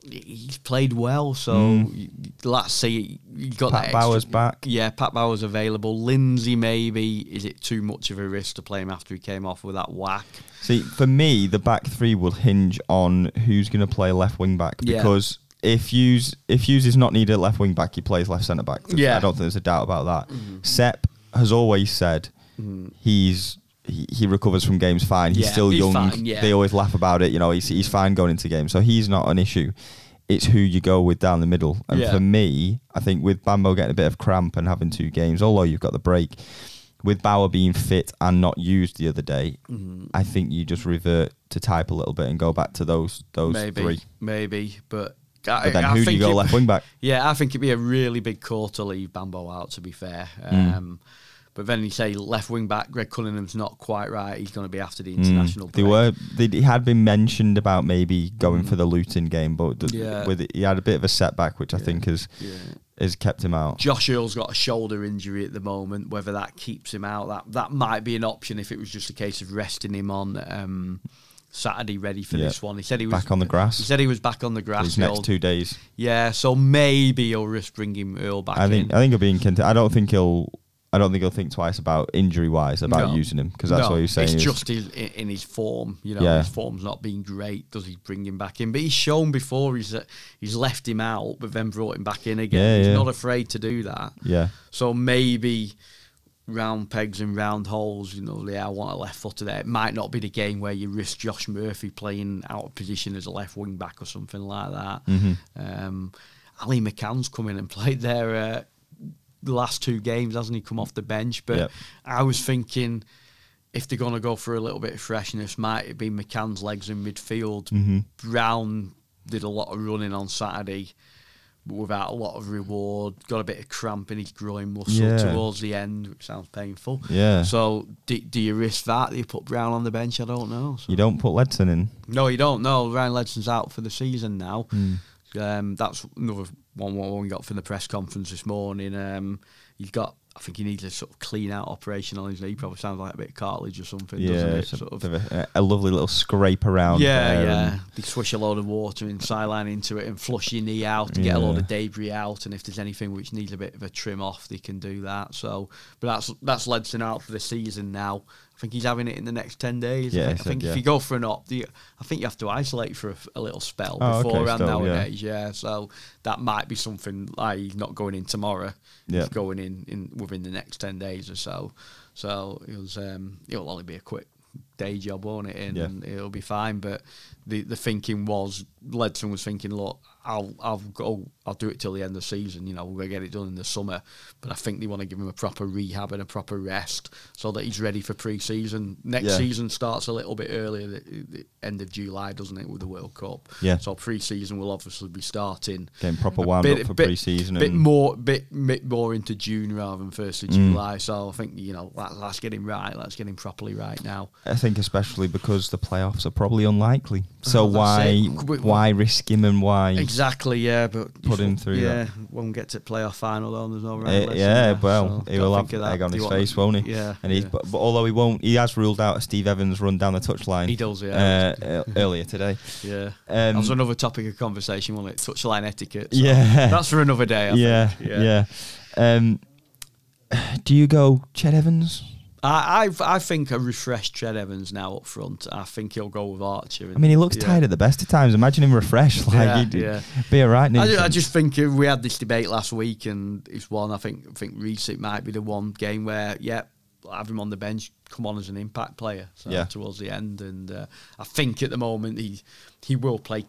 [SPEAKER 2] he's played well, so mm. let's see. You got
[SPEAKER 1] Pat
[SPEAKER 2] that
[SPEAKER 1] Bauer's back.
[SPEAKER 2] Yeah, Pat Bauer's available. Lindsay, maybe is it too much of a risk to play him after he came off with that whack?
[SPEAKER 1] See, for me, the back three will hinge on who's going to play left wing back because. Yeah. If Hughes if Hughes is not needed left wing back, he plays left centre back. Yeah, I don't think there's a doubt about that. Mm-hmm. Sepp has always said mm-hmm. he's he, he recovers from games fine. He's yeah, still he's young. Fine, yeah. They always laugh about it. You know, he's he's fine going into games, so he's not an issue. It's who you go with down the middle. And yeah. for me, I think with Bambo getting a bit of cramp and having two games, although you've got the break, with Bauer being fit and not used the other day, mm-hmm. I think you just revert to type a little bit and go back to those those
[SPEAKER 2] maybe,
[SPEAKER 1] three.
[SPEAKER 2] Maybe, but
[SPEAKER 1] but then I who do you go left wing back? *laughs*
[SPEAKER 2] Yeah, I think it'd be a really big call to leave Bambo out. To be fair, mm. um, but then you say left wing back, Greg Cunningham's not quite right. He's going to be after the hmm. international. Mm.
[SPEAKER 1] They were. They, had been mentioned about maybe going mm. for the Luton game, but yeah. with it, he had a bit of a setback, which I think has yeah. has kept him out.
[SPEAKER 2] Josh Earl's got a shoulder injury at the moment. Whether that keeps him out, that that might be an option if it was just a case of resting him on. Um, Saturday ready for yep. this one. He said he was
[SPEAKER 1] back on the grass.
[SPEAKER 2] He said he was back on the grass.
[SPEAKER 1] These next two days.
[SPEAKER 2] Yeah, so maybe he'll risk bringing Earl back.
[SPEAKER 1] I think
[SPEAKER 2] in.
[SPEAKER 1] I think he'll be in content. I don't think he'll I don't think he'll think twice about injury wise about no. using him because that's no, what he's saying.
[SPEAKER 2] It's just his, in his form, you know. Yeah. His form's not being great. Does he bring him back in? But he's shown before he's uh, he's left him out, but then brought him back in again. Yeah, he's yeah. not afraid to do that.
[SPEAKER 1] Yeah.
[SPEAKER 2] So maybe round pegs and round holes. You know, yeah, I want a left footer there. It might not be the game where you risk Josh Murphy playing out of position as a left wing back or something like that. Mm-hmm. Um, Ali McCann's come in and *laughs* played there. Uh, the last two games, hasn't he come off the bench? But yep. I was thinking if they're going to go for a little bit of freshness, might it be McCann's legs in midfield? Mm-hmm. Browne did a lot of running on Saturday without a lot of reward. Got a bit of cramp in his groin muscle yeah. towards the end, which sounds painful.
[SPEAKER 1] Yeah.
[SPEAKER 2] So do, do you risk that? Do you put Browne on the bench? I don't know. So.
[SPEAKER 1] You don't put Ledson in.
[SPEAKER 2] No, you don't. No, Ryan Ledson's out for the season now. Mm. Um, that's another one, one we got from the press conference this morning. Um, he's got, I think he needs a sort of clean out operation on his knee. Probably sounds like a bit of cartilage or something, yeah, doesn't it? Sort
[SPEAKER 1] of a, a, lovely little scrape around.
[SPEAKER 2] Yeah, yeah. They swish a load of water and saline into it and flush your knee out to yeah. get a load of debris out. And if there's anything which needs a bit of a trim off, they can do that. So, but that's that's Ledson out for the season now. I think he's having it in the next ten days. Yeah, I think, I think yeah. if you go for an op, you, I think you have to isolate for a, a little spell oh, beforehand okay, nowadays. Yeah. yeah. so that might be something like he's not going in tomorrow. Yeah. He's going in, in within the next ten days or so. So it was um, it'll only be a quick day job, won't it? And yeah. it'll be fine. But the the thinking was Ledson was thinking, look, I'll I'll go I'll do it till the end of the season. You know, we're gonna get it done in the summer. But I think they want to give him a proper rehab and a proper rest so that he's ready for pre-season. Next yeah. season starts a little bit earlier, the, the, end of July, doesn't it, with the World Cup?
[SPEAKER 1] Yeah.
[SPEAKER 2] So pre-season will obviously be starting.
[SPEAKER 1] Getting proper wound bit, up for
[SPEAKER 2] bit,
[SPEAKER 1] pre-season.
[SPEAKER 2] Bit more, bit, bit more into June rather than first of mm. July. So I think you know let, let's get him right. Let's get him properly right now.
[SPEAKER 1] I think especially because the playoffs are probably unlikely. So why why risk him and why
[SPEAKER 2] exactly? Exactly, yeah, but
[SPEAKER 1] put him through.
[SPEAKER 2] Yeah,
[SPEAKER 1] that.
[SPEAKER 2] won't get to playoff final though. There's no right.
[SPEAKER 1] Uh, yeah, well, so he will have egg on his face, won't
[SPEAKER 2] he? Yeah.
[SPEAKER 1] And he's
[SPEAKER 2] yeah.
[SPEAKER 1] But, but, although he won't, he has ruled out a Steve Evans run down the touchline.
[SPEAKER 2] He does, yeah.
[SPEAKER 1] Uh, *laughs* earlier today.
[SPEAKER 2] Yeah. Um, that was another topic of conversation, wasn't it? Touchline etiquette.
[SPEAKER 1] So yeah. *laughs*
[SPEAKER 2] That's for another day. I
[SPEAKER 1] yeah.
[SPEAKER 2] Think.
[SPEAKER 1] Yeah. Yeah. Um, do you go Ched Evans?
[SPEAKER 2] I, I, I think a refreshed Ched Evans now up front. I think he'll go with Archer. And,
[SPEAKER 1] I mean, he looks yeah. tired at the best of times. Imagine him refreshed, *laughs* like yeah, he'd yeah. be all right.
[SPEAKER 2] I, I, just think we had this debate last week, and it's one. I think I think Riis it might be the one game where, yeah, have him on the bench, come on as an impact player. So yeah. towards the end, and uh, I think at the moment he he will play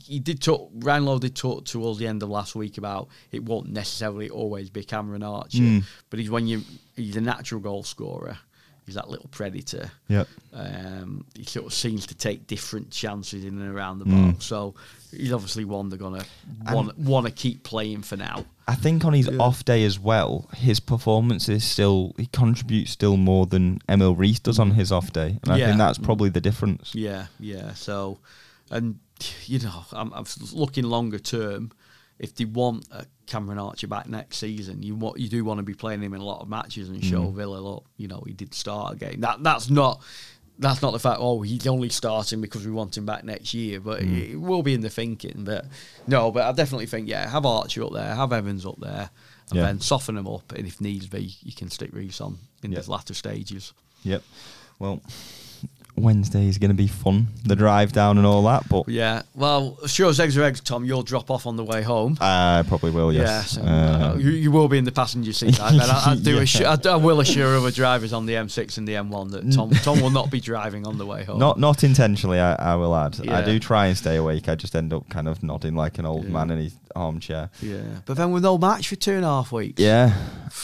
[SPEAKER 2] he, did talk. Ryan did talk towards the end of last week about it won't necessarily always be Cameron Archer, mm. but he's when you he's a natural goal scorer. He's that little predator.
[SPEAKER 1] Yep.
[SPEAKER 2] Um, he sort of seems to take different chances in and around the mm. box. So he's obviously one they're gonna want want to keep playing for now.
[SPEAKER 1] I think on his yeah. off day as well, his performance is still he contributes still more than Emil Riis does on his off day, and I yeah. think that's probably the difference.
[SPEAKER 2] Yeah, yeah. So, and *laughs* you know, I'm, I'm looking longer term. If they want a Cameron Archer back next season, you want you do want to be playing him in a lot of matches and show mm. Villa, look, you know, he did start a game. That that's not that's not the fact. Oh, he's only starting because we want him back next year, but
[SPEAKER 1] Mm.
[SPEAKER 2] it will be in the thinking. But no, but I definitely think yeah, have Archer up there, have Evans up there, and
[SPEAKER 1] Yeah.
[SPEAKER 2] then soften them up, and if needs be, you can stick Riis on in
[SPEAKER 1] Yeah.
[SPEAKER 2] the latter stages.
[SPEAKER 1] Yep. Well, Wednesday is going to be fun. The drive down and all that, but
[SPEAKER 2] Yeah, well, sure as eggs are eggs, Tom. You'll drop off on the way home.
[SPEAKER 1] I probably will. Yes.
[SPEAKER 2] Yes, and,
[SPEAKER 1] Uh,
[SPEAKER 2] uh, you, you will be in the passenger seat. I. I, I do. *laughs*
[SPEAKER 1] Yeah.
[SPEAKER 2] Assure, I, I will assure other drivers on the M6 and the M1 that Tom *laughs* Tom will not be driving on the way home.
[SPEAKER 1] not not intentionally. I, I will add. I do try and stay awake. I just end up kind of nodding like an old
[SPEAKER 2] Yeah.
[SPEAKER 1] man in his armchair.
[SPEAKER 2] Yeah, but then with no match for two and a half weeks.
[SPEAKER 1] Yeah. *sighs*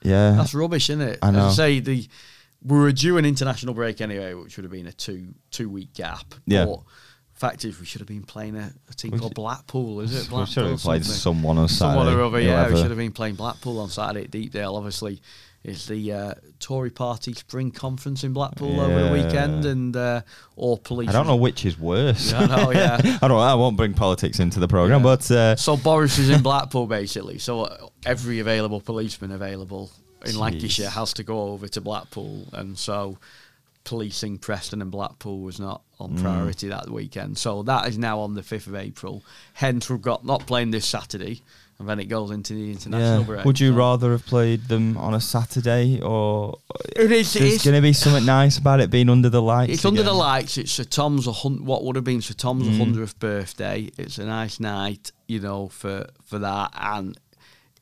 [SPEAKER 1] Yeah.
[SPEAKER 2] That's rubbish, isn't it?
[SPEAKER 1] I know.
[SPEAKER 2] As I say, the we were due an international break anyway, which would have been a two two week gap.
[SPEAKER 1] Yeah.
[SPEAKER 2] But fact is, we should have been playing a, a team
[SPEAKER 1] We
[SPEAKER 2] called Blackpool. Is it?
[SPEAKER 1] we
[SPEAKER 2] Blackpool
[SPEAKER 1] should have played someone on Saturday.
[SPEAKER 2] Someone or other, yeah. We should have been playing Blackpool on Saturday at Deepdale. Obviously, it's the uh, Tory Party Spring Conference in Blackpool over the weekend, and uh, all police.
[SPEAKER 1] I don't know which is worse.
[SPEAKER 2] Yeah, I know, yeah. *laughs*
[SPEAKER 1] I don't. I won't bring politics into the program,
[SPEAKER 2] Yeah.
[SPEAKER 1] but uh,
[SPEAKER 2] So Boris is in Blackpool basically. So uh, every available policeman available in
[SPEAKER 1] Jeez.
[SPEAKER 2] Lancashire has to go over to Blackpool, and so policing Preston and Blackpool was not on
[SPEAKER 1] Mm.
[SPEAKER 2] priority that weekend. So that is now on the fifth of April. Hence, we've got not playing this Saturday, and then it goes into the international
[SPEAKER 1] yeah.
[SPEAKER 2] break.
[SPEAKER 1] Would you
[SPEAKER 2] So-
[SPEAKER 1] rather have played them on a Saturday or?
[SPEAKER 2] It is.
[SPEAKER 1] There's going to be something nice about it being under the lights.
[SPEAKER 2] It's under the lights. It's Sir Tom's a hun- what would have been Sir Tom's
[SPEAKER 1] Mm.
[SPEAKER 2] hundredth birthday. It's a nice night, you know, for for that, and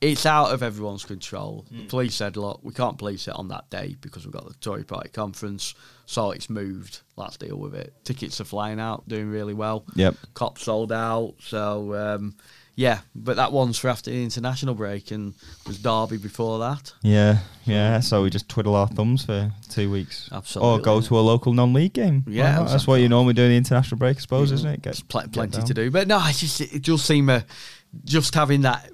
[SPEAKER 2] it's out of everyone's control. The
[SPEAKER 1] Mm.
[SPEAKER 2] police said, "Look, we can't police it on that day because we've got the Tory Party conference, so it's moved. Let's deal with it." Tickets are flying out, doing really well.
[SPEAKER 1] Yep.
[SPEAKER 2] Cops sold out, so um, yeah. But that one's for after the international break, and there's Derby before that.
[SPEAKER 1] Yeah, yeah. So we just twiddle our thumbs for two weeks,
[SPEAKER 2] Absolutely.
[SPEAKER 1] or go to a local non-league game.
[SPEAKER 2] Yeah,
[SPEAKER 1] not? that's what you normally do in the international break, I suppose, isn't it? Get-
[SPEAKER 2] pl- plenty
[SPEAKER 1] down.
[SPEAKER 2] to do, but no, it's just it does seem a just having that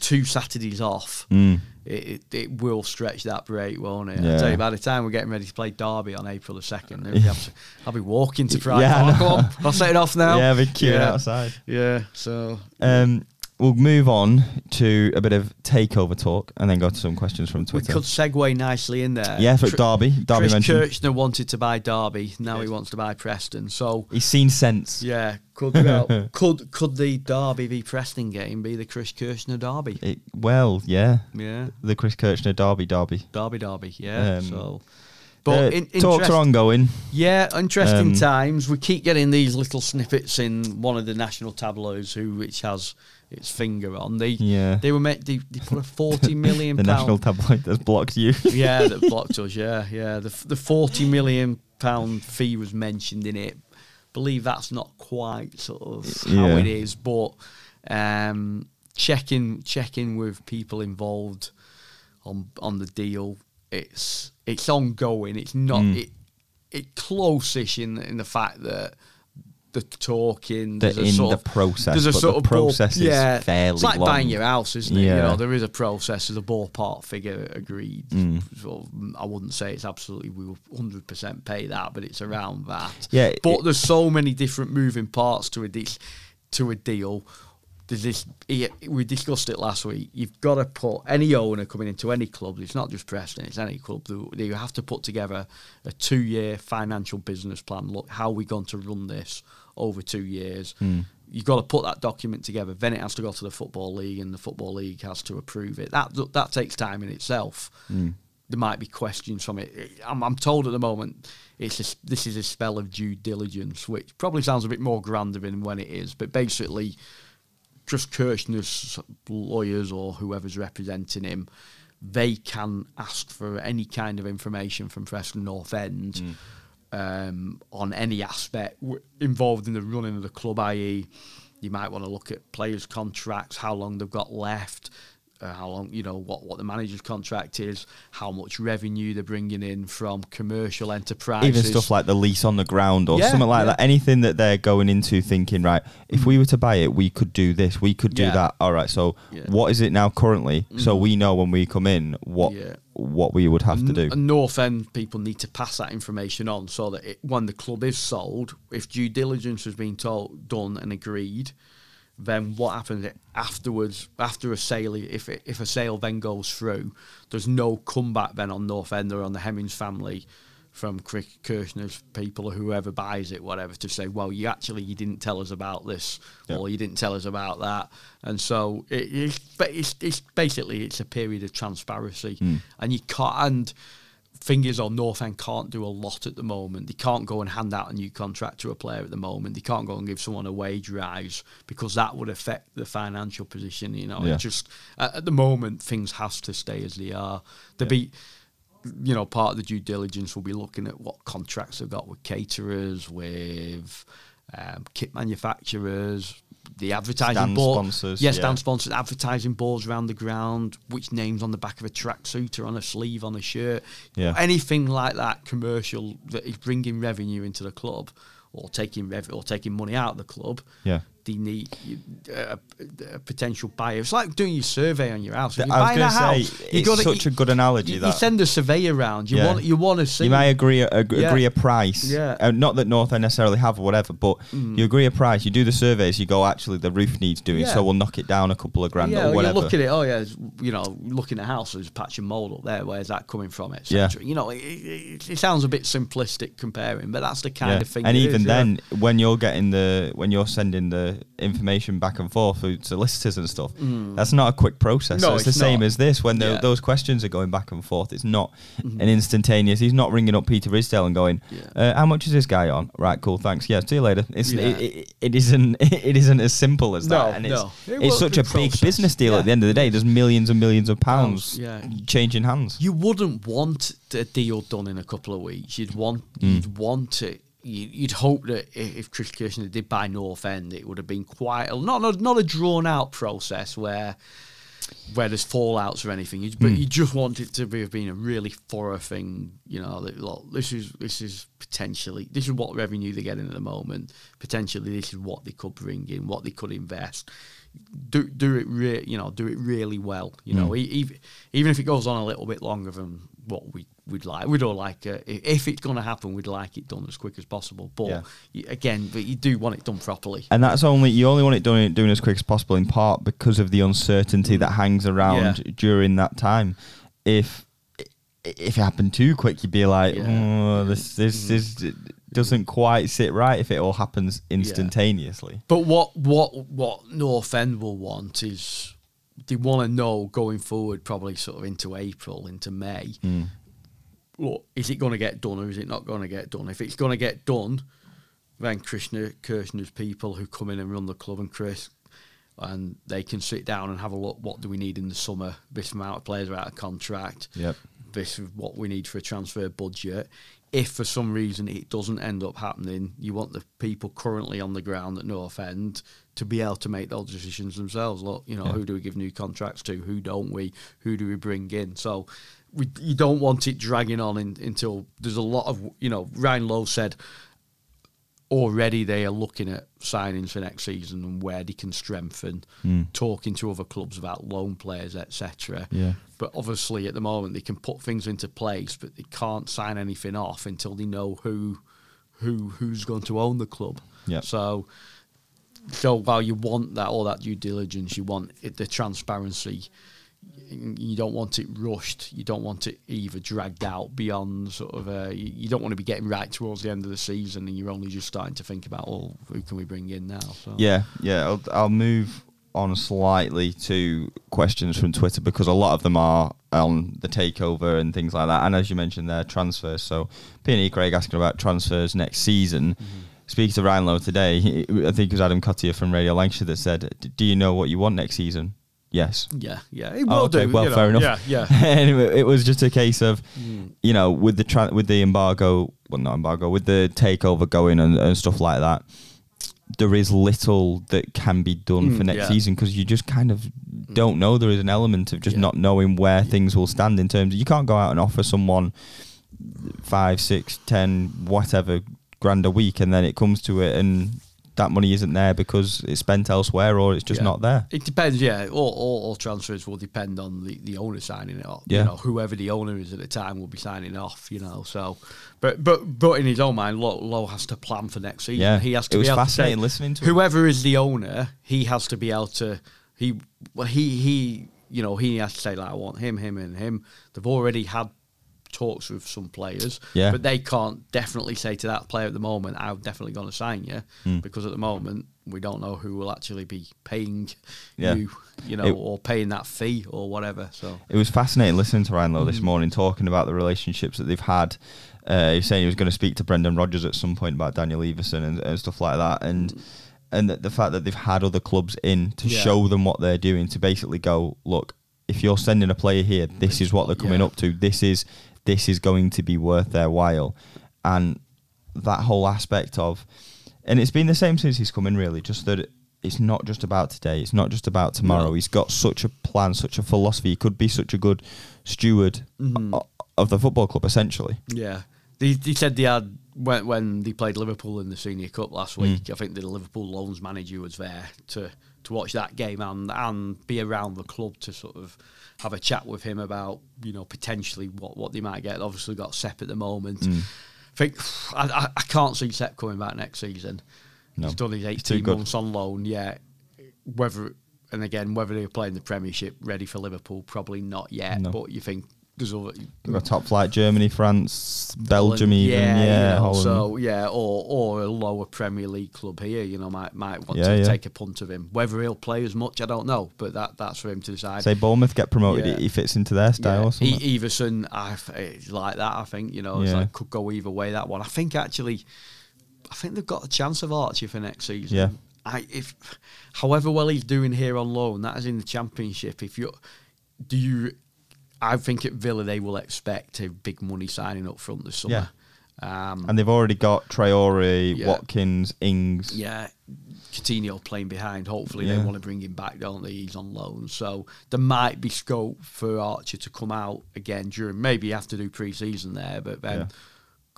[SPEAKER 2] two Saturdays off.
[SPEAKER 1] Mm.
[SPEAKER 2] It, it, it will stretch that break, won't it?
[SPEAKER 1] Yeah.
[SPEAKER 2] I tell you, by the time we're getting ready to play Derby on April the second, I'll, be able to- I'll be walking to Pride
[SPEAKER 1] Yeah,
[SPEAKER 2] Park. on, I'll set it off now. *laughs*
[SPEAKER 1] Yeah, big queuing
[SPEAKER 2] yeah.
[SPEAKER 1] outside.
[SPEAKER 2] Yeah, so
[SPEAKER 1] Um, we'll move on to a bit of takeover talk, and then go to some questions from Twitter.
[SPEAKER 2] we could segue nicely in there.
[SPEAKER 1] yeah, for
[SPEAKER 2] Tr-
[SPEAKER 1] Derby. Derby
[SPEAKER 2] Chris
[SPEAKER 1] mentioned
[SPEAKER 2] Kirchner wanted to buy Derby. Now he wants to buy Preston. So
[SPEAKER 1] he's seen sense.
[SPEAKER 2] yeah, could well, *laughs* could could the Derby v Preston game be the Chris Kirchner Derby?
[SPEAKER 1] It, well, yeah,
[SPEAKER 2] Yeah.
[SPEAKER 1] the Chris Kirchner Derby Derby.
[SPEAKER 2] Derby, Derby, yeah.
[SPEAKER 1] Um,
[SPEAKER 2] so,
[SPEAKER 1] But
[SPEAKER 2] but in,
[SPEAKER 1] talks are ongoing.
[SPEAKER 2] Yeah, interesting
[SPEAKER 1] Um,
[SPEAKER 2] times. We keep getting these little snippets in one of the national tabloids, who which has its finger on. They
[SPEAKER 1] Yeah.
[SPEAKER 2] they were meant they, they put a forty *laughs* million
[SPEAKER 1] the national tabloid that's blocked you. *laughs*
[SPEAKER 2] yeah, that *laughs* blocked us. Yeah, yeah. The the forty million pound fee was mentioned in it. Believe that's not quite sort of how
[SPEAKER 1] Yeah.
[SPEAKER 2] it is, but um, checking checking with people involved on on the deal. It's it's ongoing. It's not
[SPEAKER 1] Mm.
[SPEAKER 2] it it close-ish in in the fact that the talking a
[SPEAKER 1] in
[SPEAKER 2] sort
[SPEAKER 1] the
[SPEAKER 2] of-
[SPEAKER 1] process,
[SPEAKER 2] There's a sort
[SPEAKER 1] the
[SPEAKER 2] of ball-
[SPEAKER 1] process is
[SPEAKER 2] yeah,
[SPEAKER 1] fairly
[SPEAKER 2] It's like
[SPEAKER 1] long.
[SPEAKER 2] buying your house, isn't it? You
[SPEAKER 1] Yeah.
[SPEAKER 2] know, there is a process. There's a ballpark figure agreed.
[SPEAKER 1] Mm.
[SPEAKER 2] Sort of, I wouldn't say it's absolutely we will 100 percent pay that, but it's around that.
[SPEAKER 1] Yeah,
[SPEAKER 2] But
[SPEAKER 1] it-
[SPEAKER 2] there's so many different moving parts to a de- to a deal. There's this. We discussed it last week. You've got to put any owner coming into any club. It's not just Preston. It's any club. they- You have to put together a two-year financial business plan. Look, how are we going to run this over two years?
[SPEAKER 1] Hmm.
[SPEAKER 2] You've got to put that document together. Then it has to go to the football league, and the football league has to approve it. That that takes time in itself. There might be questions from it. I'm, I'm told at the moment it's a, this is a spell of due diligence, which probably sounds a bit more grander than when it is. But basically, just Kirchner's lawyers or whoever's representing him, they can ask for any kind of information from Preston North End um, on any aspect w- involved in the running of the club, i.e., you might want to look at players' contracts, how long they've got left, uh, how long, you know, what, what the manager's contract is, how much revenue they're bringing in from commercial enterprises.
[SPEAKER 1] Even stuff like the lease on the ground or
[SPEAKER 2] Yeah,
[SPEAKER 1] something like
[SPEAKER 2] yeah.
[SPEAKER 1] that. Anything that they're going into thinking, right, if we were to buy it, we could do this, we could do
[SPEAKER 2] Yeah.
[SPEAKER 1] that. All right, so what is it now currently? So
[SPEAKER 2] Mhm.
[SPEAKER 1] we know when we come in what. What we would have to do.
[SPEAKER 2] And North End people need to pass that information on so that it, when the club is sold, if due diligence has been told, done and agreed, then what happens afterwards? After a sale, if it, if a sale then goes through, there's no comeback then on North End or on the Hemmings family from Kirchner's people or whoever buys it, whatever, to say, well, you actually you didn't tell us about this or you didn't tell us about that, and so it, it's, it's, it's basically it's a period of transparency,
[SPEAKER 1] Mm.
[SPEAKER 2] and you can't and fingers on North End can't do a lot at the moment. They can't go and hand out a new contract to a player at the moment. They can't go and give someone a wage rise because that would affect the financial position. You know,
[SPEAKER 1] Yeah.
[SPEAKER 2] it just at, the moment things has to stay as they are. There be, you know, part of the due diligence will be looking at what contracts they've got with caterers, with um, kit manufacturers. The advertising
[SPEAKER 1] Stand
[SPEAKER 2] board,
[SPEAKER 1] sponsors,
[SPEAKER 2] yes,
[SPEAKER 1] yeah.
[SPEAKER 2] stand sponsors, advertising boards around the ground, which names on the back of a tracksuit or on a sleeve on a shirt,
[SPEAKER 1] Yeah.
[SPEAKER 2] anything like that commercial that is bringing revenue into the club or taking rev- or taking money out of the club.
[SPEAKER 1] Yeah.
[SPEAKER 2] They need a, a potential buyer. It's like doing your survey on your house. If
[SPEAKER 1] I
[SPEAKER 2] you're
[SPEAKER 1] was
[SPEAKER 2] buying a
[SPEAKER 1] gonna say,
[SPEAKER 2] house,
[SPEAKER 1] it's
[SPEAKER 2] gotta-
[SPEAKER 1] such a good analogy
[SPEAKER 2] You, you send a surveyor around. You
[SPEAKER 1] Yeah.
[SPEAKER 2] want you want to see.
[SPEAKER 1] You may agree ag-
[SPEAKER 2] Yeah.
[SPEAKER 1] agree a price.
[SPEAKER 2] Yeah.
[SPEAKER 1] Uh, not that North End necessarily have or whatever, but mm. you agree a price. You do the surveys. You go actually the roof needs doing,
[SPEAKER 2] Yeah.
[SPEAKER 1] so we'll knock it down a couple of grand
[SPEAKER 2] yeah,
[SPEAKER 1] or
[SPEAKER 2] well, you look at it. Oh yeah, you know, looking at a house, there's a patch of mold up there. Where's that coming from? Et
[SPEAKER 1] Yeah.
[SPEAKER 2] You know, it, it, it sounds a bit simplistic comparing, but that's the kind of thing.
[SPEAKER 1] And even
[SPEAKER 2] is,
[SPEAKER 1] then, when you're getting the when you're sending the information back and forth through solicitors and stuff, that's not a quick process.
[SPEAKER 2] Mm. No,
[SPEAKER 1] so it's,
[SPEAKER 2] it's
[SPEAKER 1] the same as this. When the,
[SPEAKER 2] Yeah. Mm-hmm.
[SPEAKER 1] those questions are going back and forth, it's not an instantaneous. He's not ringing up Peter Ridsdale and going,
[SPEAKER 2] Yeah.
[SPEAKER 1] uh, "How much is this guy on?" Right, cool, thanks. Yeah, see you later. It's
[SPEAKER 2] Yeah.
[SPEAKER 1] it, it, it isn't *laughs* it isn't as simple as that.
[SPEAKER 2] No,
[SPEAKER 1] and it's,
[SPEAKER 2] no. It
[SPEAKER 1] it's such a big business deal at the end of the day. There's millions and millions of pounds changing hands.
[SPEAKER 2] you wouldn't want a deal done in a couple of weeks. You'd want you'd want it. You- You'd hope that if Chris Kirchner did buy North End, it would have been quite a, not a, not a drawn out process where where there's fallouts or anything. You, but hmm. you just want it to be have been a really thorough thing. You know, that, look, this is this is potentially this is what revenue they're getting at the moment. Potentially, this is what they could bring in, what they could invest. Do do it re- you know do it really well. You know, e- even even if it goes on a little bit longer than what we would like, we'd all like uh, if it's going to happen, we'd like it done as quick as possible. But
[SPEAKER 1] Yeah.
[SPEAKER 2] y- again, but you do want it done properly.
[SPEAKER 1] And that's only you only want it doing doing as quick as possible in part because of the uncertainty that hangs around
[SPEAKER 2] Yeah.
[SPEAKER 1] during that time. If if it happened too quick, you'd be like,
[SPEAKER 2] Yeah. Mm.
[SPEAKER 1] oh, this this this doesn't quite sit right if it all happens instantaneously.
[SPEAKER 2] But what what what North End will want is they want to know going forward, probably sort of into April, into May.
[SPEAKER 1] Mm.
[SPEAKER 2] Look, is it going to get done or is it not going to get done? If it's going to get done, then Krishna Kirchner's people who come in and run the club and Chris. And they can sit down and have a look. What do we need in the summer? This amount of players are out of contract
[SPEAKER 1] Yep.
[SPEAKER 2] this is what we need for a transfer budget. If for some reason it doesn't end up happening, you want the people currently on the ground at North End to be able to make those decisions themselves. Look, you know,
[SPEAKER 1] Yeah.
[SPEAKER 2] who do we give new contracts to? Who don't we? Who do we bring in? So we, you don't want it dragging on in, until there's a lot of, you know, Ryan Lowe said already they are looking at signings for next season and where they can strengthen, hmm. talking to other clubs about loan players, etc.
[SPEAKER 1] Yeah.
[SPEAKER 2] But obviously, at the moment, they can put things into place, but they can't sign anything off until they know who, who, who's going to own the club.
[SPEAKER 1] Yep.
[SPEAKER 2] So, so while you want that all that due diligence, you want it, the transparency. You don't want it rushed. You don't want it either dragged out beyond sort of. Uh, you, you don't want to be getting right towards the end of the season, and you're only just starting to think about, oh, who can we bring in now? So.
[SPEAKER 1] Yeah, yeah. I'll, I'll move on slightly to questions from Twitter because a lot of them are on the takeover and things like that. And as you mentioned, there transfers. So P&E Craig asking about transfers next season. Speaking to Ryan Lowe today, I think it was Adam Cottier from Radio Lancashire that said, "D- "Do you know what you want next season?" Yes.
[SPEAKER 2] Yeah, yeah, it
[SPEAKER 1] Oh,
[SPEAKER 2] will
[SPEAKER 1] okay,
[SPEAKER 2] do.
[SPEAKER 1] well,
[SPEAKER 2] you know.
[SPEAKER 1] fair enough.
[SPEAKER 2] Yeah, yeah. *laughs*
[SPEAKER 1] anyway, it was just a case of,
[SPEAKER 2] Mm.
[SPEAKER 1] you know, with the tra- with the embargo, well, not embargo, with the takeover going and, and stuff like that. There is little that can be done for
[SPEAKER 2] Mm,
[SPEAKER 1] next
[SPEAKER 2] yeah.
[SPEAKER 1] season because you just kind of don't know. There is an element of just
[SPEAKER 2] Yeah.
[SPEAKER 1] not knowing where things will stand in terms. Of, you can't go out and offer someone five, six, ten, whatever grand a week, and then it comes to it and that money isn't there because it's spent elsewhere or it's just
[SPEAKER 2] Yeah.
[SPEAKER 1] not there.
[SPEAKER 2] It depends, yeah. All, all, all transfers will depend on the, the owner signing it off.
[SPEAKER 1] Yeah.
[SPEAKER 2] You know, whoever the owner is at the time will be signing off. You know, so but but but in his own mind, Lowe, Lowe has to plan for next season.
[SPEAKER 1] Yeah,
[SPEAKER 2] he has to.
[SPEAKER 1] it was fascinating
[SPEAKER 2] to say,
[SPEAKER 1] listening to him.
[SPEAKER 2] whoever is the owner. He has to be able to. He well, he he. You know, he has to say like, I want him, him, and him. They've already had talks with some players,
[SPEAKER 1] Yeah.
[SPEAKER 2] but they can't definitely say to that player at the moment, "I'm definitely going to sign you,"
[SPEAKER 1] Hmm.
[SPEAKER 2] because at the moment we don't know who will actually be paying
[SPEAKER 1] Yeah.
[SPEAKER 2] you, you know,
[SPEAKER 1] It-
[SPEAKER 2] or paying that fee or whatever. So
[SPEAKER 1] It was fascinating listening to Ryan Lowe
[SPEAKER 2] Mm.
[SPEAKER 1] this morning talking about the relationships that they've had. Uh, he was saying he was going to speak to Brendan Rodgers at some point about Daniel Iversen and, and stuff like that, and and the, fact that they've had other clubs in to
[SPEAKER 2] Mm. Yeah.
[SPEAKER 1] show them what they're doing to basically go, look, if you're sending a player here, this is what they're coming
[SPEAKER 2] Yeah.
[SPEAKER 1] up to. This is this is going to be worth their while, and that whole aspect of, and it's been the same since he's come in. Really, just that. It's not just about today. It's not just about tomorrow.
[SPEAKER 2] No.
[SPEAKER 1] He's got such a plan, such a philosophy. He could be such a good steward
[SPEAKER 2] Mhm.
[SPEAKER 1] of the football club, essentially.
[SPEAKER 2] Yeah, He, they said they had when when they played Liverpool in the Senior Cup last
[SPEAKER 1] Mm.
[SPEAKER 2] week. I think the Liverpool loans manager was there to to watch that game and and be around the club to sort of have a chat with him about you know potentially what what they might get. Obviously got Sepp at the moment.
[SPEAKER 1] Mm.
[SPEAKER 2] I think I, I, I can't see Sepp coming back next season.
[SPEAKER 1] No.
[SPEAKER 2] He's done his eighteen months on loan. Yeah, whether and again whether they're playing the Premiership ready for Liverpool, probably not yet.
[SPEAKER 1] No.
[SPEAKER 2] But you think there's other
[SPEAKER 1] top flight Germany, France, Belgium, even.
[SPEAKER 2] yeah,
[SPEAKER 1] Yeah,
[SPEAKER 2] you know, so yeah, or or a lower Premier League club here, you know, might might want
[SPEAKER 1] Yeah,
[SPEAKER 2] to
[SPEAKER 1] yeah.
[SPEAKER 2] take a punt of him. Whether he'll play as much, I don't know, but that that's for him to decide.
[SPEAKER 1] Say Bournemouth get promoted, he fits into their style or something.
[SPEAKER 2] E- Iversen, I like that. I think you know, it's like could go either way. That one, I think actually, I think they've got a chance of Archie for next season.
[SPEAKER 1] Yeah.
[SPEAKER 2] I if, however well he's doing here on loan, that is in the Championship. If you do you, I think at Villa they will expect a big money signing up front this summer. Um,
[SPEAKER 1] and they've already got Traore,
[SPEAKER 2] Yeah.
[SPEAKER 1] Watkins, Ings.
[SPEAKER 2] yeah, Coutinho playing behind. Hopefully
[SPEAKER 1] Yeah.
[SPEAKER 2] they want to bring him back, don't they? He's on loan, so there might be scope for Archer to come out again during. Maybe you have to do pre-season there, but then
[SPEAKER 1] Yeah.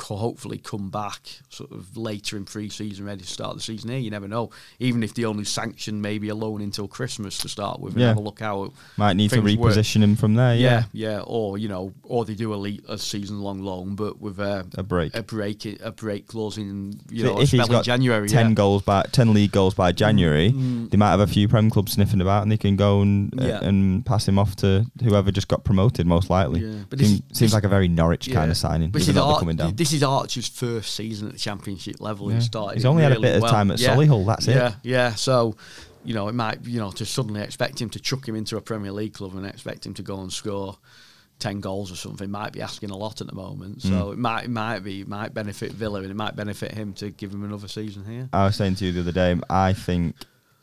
[SPEAKER 2] Hopefully come back sort of later in pre-season, ready to start the season here. You never know. Even if the only sanction maybe a loan until Christmas to start with, and
[SPEAKER 1] Yeah.
[SPEAKER 2] have a look how
[SPEAKER 1] Might need to
[SPEAKER 2] things work.
[SPEAKER 1] reposition him from there.
[SPEAKER 2] Yeah,
[SPEAKER 1] Yeah.
[SPEAKER 2] yeah, or you know, or they do a, le- a season-long loan, but with a,
[SPEAKER 1] A break.
[SPEAKER 2] a break, a break clause in you
[SPEAKER 1] So
[SPEAKER 2] know,
[SPEAKER 1] if he's got
[SPEAKER 2] January.
[SPEAKER 1] ten
[SPEAKER 2] yeah.
[SPEAKER 1] goals by ten league goals by January,
[SPEAKER 2] Mm.
[SPEAKER 1] they might have a few Prem clubs sniffing about, and they can go and uh, and pass him off to whoever just got promoted, most likely.
[SPEAKER 2] Yeah, but
[SPEAKER 1] Seem-
[SPEAKER 2] this-
[SPEAKER 1] seems
[SPEAKER 2] this-
[SPEAKER 1] like a very Norwich
[SPEAKER 2] Yeah.
[SPEAKER 1] kind of signing,
[SPEAKER 2] But
[SPEAKER 1] even
[SPEAKER 2] this,
[SPEAKER 1] though
[SPEAKER 2] is
[SPEAKER 1] they're coming down.
[SPEAKER 2] this is Archer's first season at the championship level.
[SPEAKER 1] Yeah.
[SPEAKER 2] He started.
[SPEAKER 1] He's only had a
[SPEAKER 2] really
[SPEAKER 1] bit of
[SPEAKER 2] well.
[SPEAKER 1] time at
[SPEAKER 2] yeah.
[SPEAKER 1] Solihull, that's it.
[SPEAKER 2] Yeah, yeah. So, you know, it might, you know, to suddenly expect him to chuck him into a Premier League club and expect him to go and score ten goals or something might be asking a lot at the moment. So
[SPEAKER 1] Mm.
[SPEAKER 2] it might, it might be, it might benefit Villa and it might benefit him to give him another season here.
[SPEAKER 1] I was saying to you the other day, I think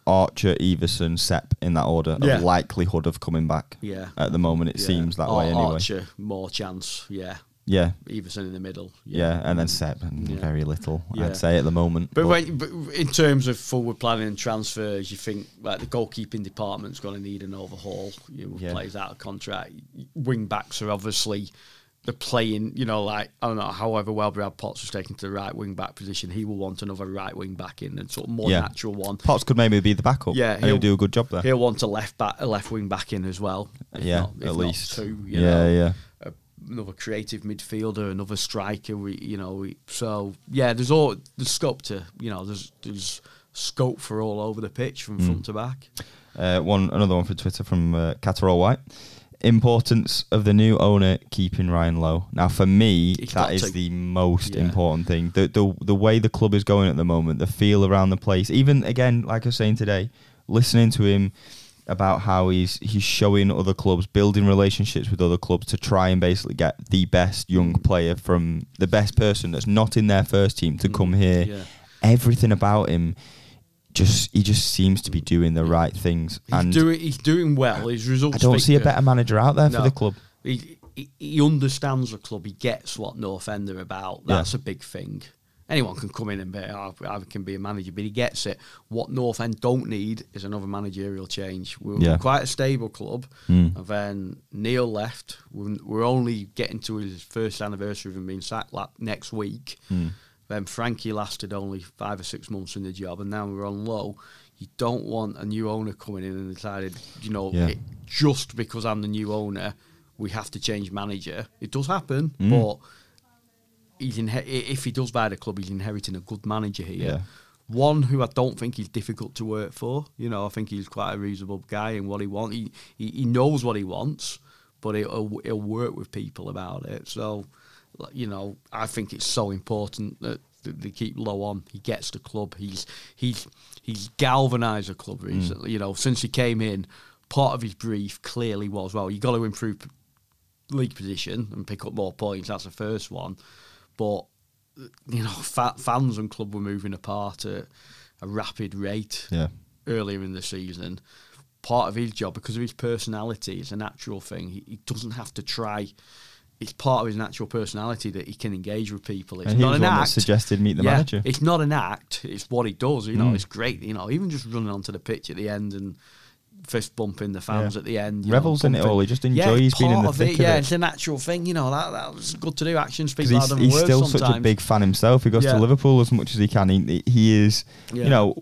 [SPEAKER 1] Archer, Iversen, Sepp in that order
[SPEAKER 2] Yeah.
[SPEAKER 1] of likelihood of coming back.
[SPEAKER 2] Yeah.
[SPEAKER 1] At the moment, it
[SPEAKER 2] Yeah.
[SPEAKER 1] seems that
[SPEAKER 2] Ar-
[SPEAKER 1] way anyway.
[SPEAKER 2] Archer, more chance. Yeah.
[SPEAKER 1] Yeah,
[SPEAKER 2] Iversen in the middle.
[SPEAKER 1] yeah, and then Sepp, and
[SPEAKER 2] Yeah.
[SPEAKER 1] very little,
[SPEAKER 2] Yeah.
[SPEAKER 1] I'd say at the moment.
[SPEAKER 2] But, when, but in terms of forward planning and transfers, you think like the goalkeeping department's going to need an overhaul. You know,
[SPEAKER 1] Yeah.
[SPEAKER 2] players out of contract. Wing backs are obviously the playing. You know, like I don't know. However well Brad Potts was taken to the right wing back position, he will want another right wing back in and sort of more
[SPEAKER 1] Yeah.
[SPEAKER 2] natural one.
[SPEAKER 1] Potts could maybe be the backup.
[SPEAKER 2] Yeah,
[SPEAKER 1] he'll,
[SPEAKER 2] he'll-
[SPEAKER 1] do a good job there.
[SPEAKER 2] He'll want a left back, a left wing back in as well. if
[SPEAKER 1] Yeah,
[SPEAKER 2] not- if
[SPEAKER 1] at least.
[SPEAKER 2] two. You
[SPEAKER 1] yeah,
[SPEAKER 2] know
[SPEAKER 1] yeah.
[SPEAKER 2] a, another creative midfielder, another striker. We, you know, we, so yeah, there's all there's scope to you know there's there's scope for all over the pitch from
[SPEAKER 1] Mm.
[SPEAKER 2] front to back.
[SPEAKER 1] Uh, one another one for Twitter from uh, Catterall White. Importance of the new owner keeping Ryan Lowe. Now, for me, that is
[SPEAKER 2] to.
[SPEAKER 1] the most
[SPEAKER 2] Yeah.
[SPEAKER 1] important thing. The, the the way the club is going at the moment, the feel around the place. Even again, like I was saying today, listening to him about how he's he's showing other clubs, building relationships with other clubs to try and basically get the best young mm. player from the best person that's not in their first team to mm. come here.
[SPEAKER 2] Yeah.
[SPEAKER 1] Everything about him, just he just seems to be doing the right things.
[SPEAKER 2] He's
[SPEAKER 1] and
[SPEAKER 2] doing he's doing well. His results.
[SPEAKER 1] I don't see a better manager out there for the club.
[SPEAKER 2] He, he, he understands the club. He gets what North End are about.
[SPEAKER 1] Yeah.
[SPEAKER 2] That's a big thing. Anyone can come in and be, oh, I can be a manager, but he gets it. What North End don't need is another managerial change. We're
[SPEAKER 1] Yeah.
[SPEAKER 2] quite a stable club.
[SPEAKER 1] Mm.
[SPEAKER 2] And then Neil left. We're, we're only getting to his first anniversary of him being sacked next week.
[SPEAKER 1] Mm.
[SPEAKER 2] Then Frankie lasted only five or six months in the job, and now we're on Lowe. You don't want a new owner coming in and decided, you know,
[SPEAKER 1] Yeah.
[SPEAKER 2] it, just because I'm the new owner, we have to change manager. It does happen,
[SPEAKER 1] Mm.
[SPEAKER 2] but he's inhe- if he does buy the club, he's inheriting a good manager here.
[SPEAKER 1] Yeah.
[SPEAKER 2] One who I don't think is difficult to work for. You know, I think he's quite a reasonable guy and what he wants. He, he he knows what he wants, but it'll it'll work with people about it. So, you know, I think it's so important that, they keep Lowe on. He gets the club. He's he's he's galvanised the club mm. recently. You know, since he came in, part of his brief clearly was well, you got to improve league position and pick up more points. That's the first one, but you know, fa- fans and club were moving apart at a rapid rate
[SPEAKER 1] Yeah.
[SPEAKER 2] earlier in the season. Part of his job, because of his personality, it's a natural thing. He, he doesn't have to try. It's part of his natural personality that he can engage with people. It's
[SPEAKER 1] And
[SPEAKER 2] not an
[SPEAKER 1] one that
[SPEAKER 2] act.
[SPEAKER 1] suggested meet the
[SPEAKER 2] Yeah,
[SPEAKER 1] manager.
[SPEAKER 2] It's not an act. It's what he does. You know,
[SPEAKER 1] Mm.
[SPEAKER 2] it's great. You know, even just running onto the pitch at the end and fist bumping the fans
[SPEAKER 1] Yeah.
[SPEAKER 2] at the end. you
[SPEAKER 1] Revels
[SPEAKER 2] know,
[SPEAKER 1] in it all. He just
[SPEAKER 2] Yeah,
[SPEAKER 1] enjoys
[SPEAKER 2] it's
[SPEAKER 1] being in the
[SPEAKER 2] of
[SPEAKER 1] thick
[SPEAKER 2] it. Yeah,
[SPEAKER 1] it.
[SPEAKER 2] it's a natural thing. You know, that that's good to do. Actions speak louder
[SPEAKER 1] he's,
[SPEAKER 2] than
[SPEAKER 1] he's still
[SPEAKER 2] sometimes.
[SPEAKER 1] such a big fan himself. He goes
[SPEAKER 2] Yeah.
[SPEAKER 1] to Liverpool as much as he can. He, he is,
[SPEAKER 2] Yeah.
[SPEAKER 1] you know,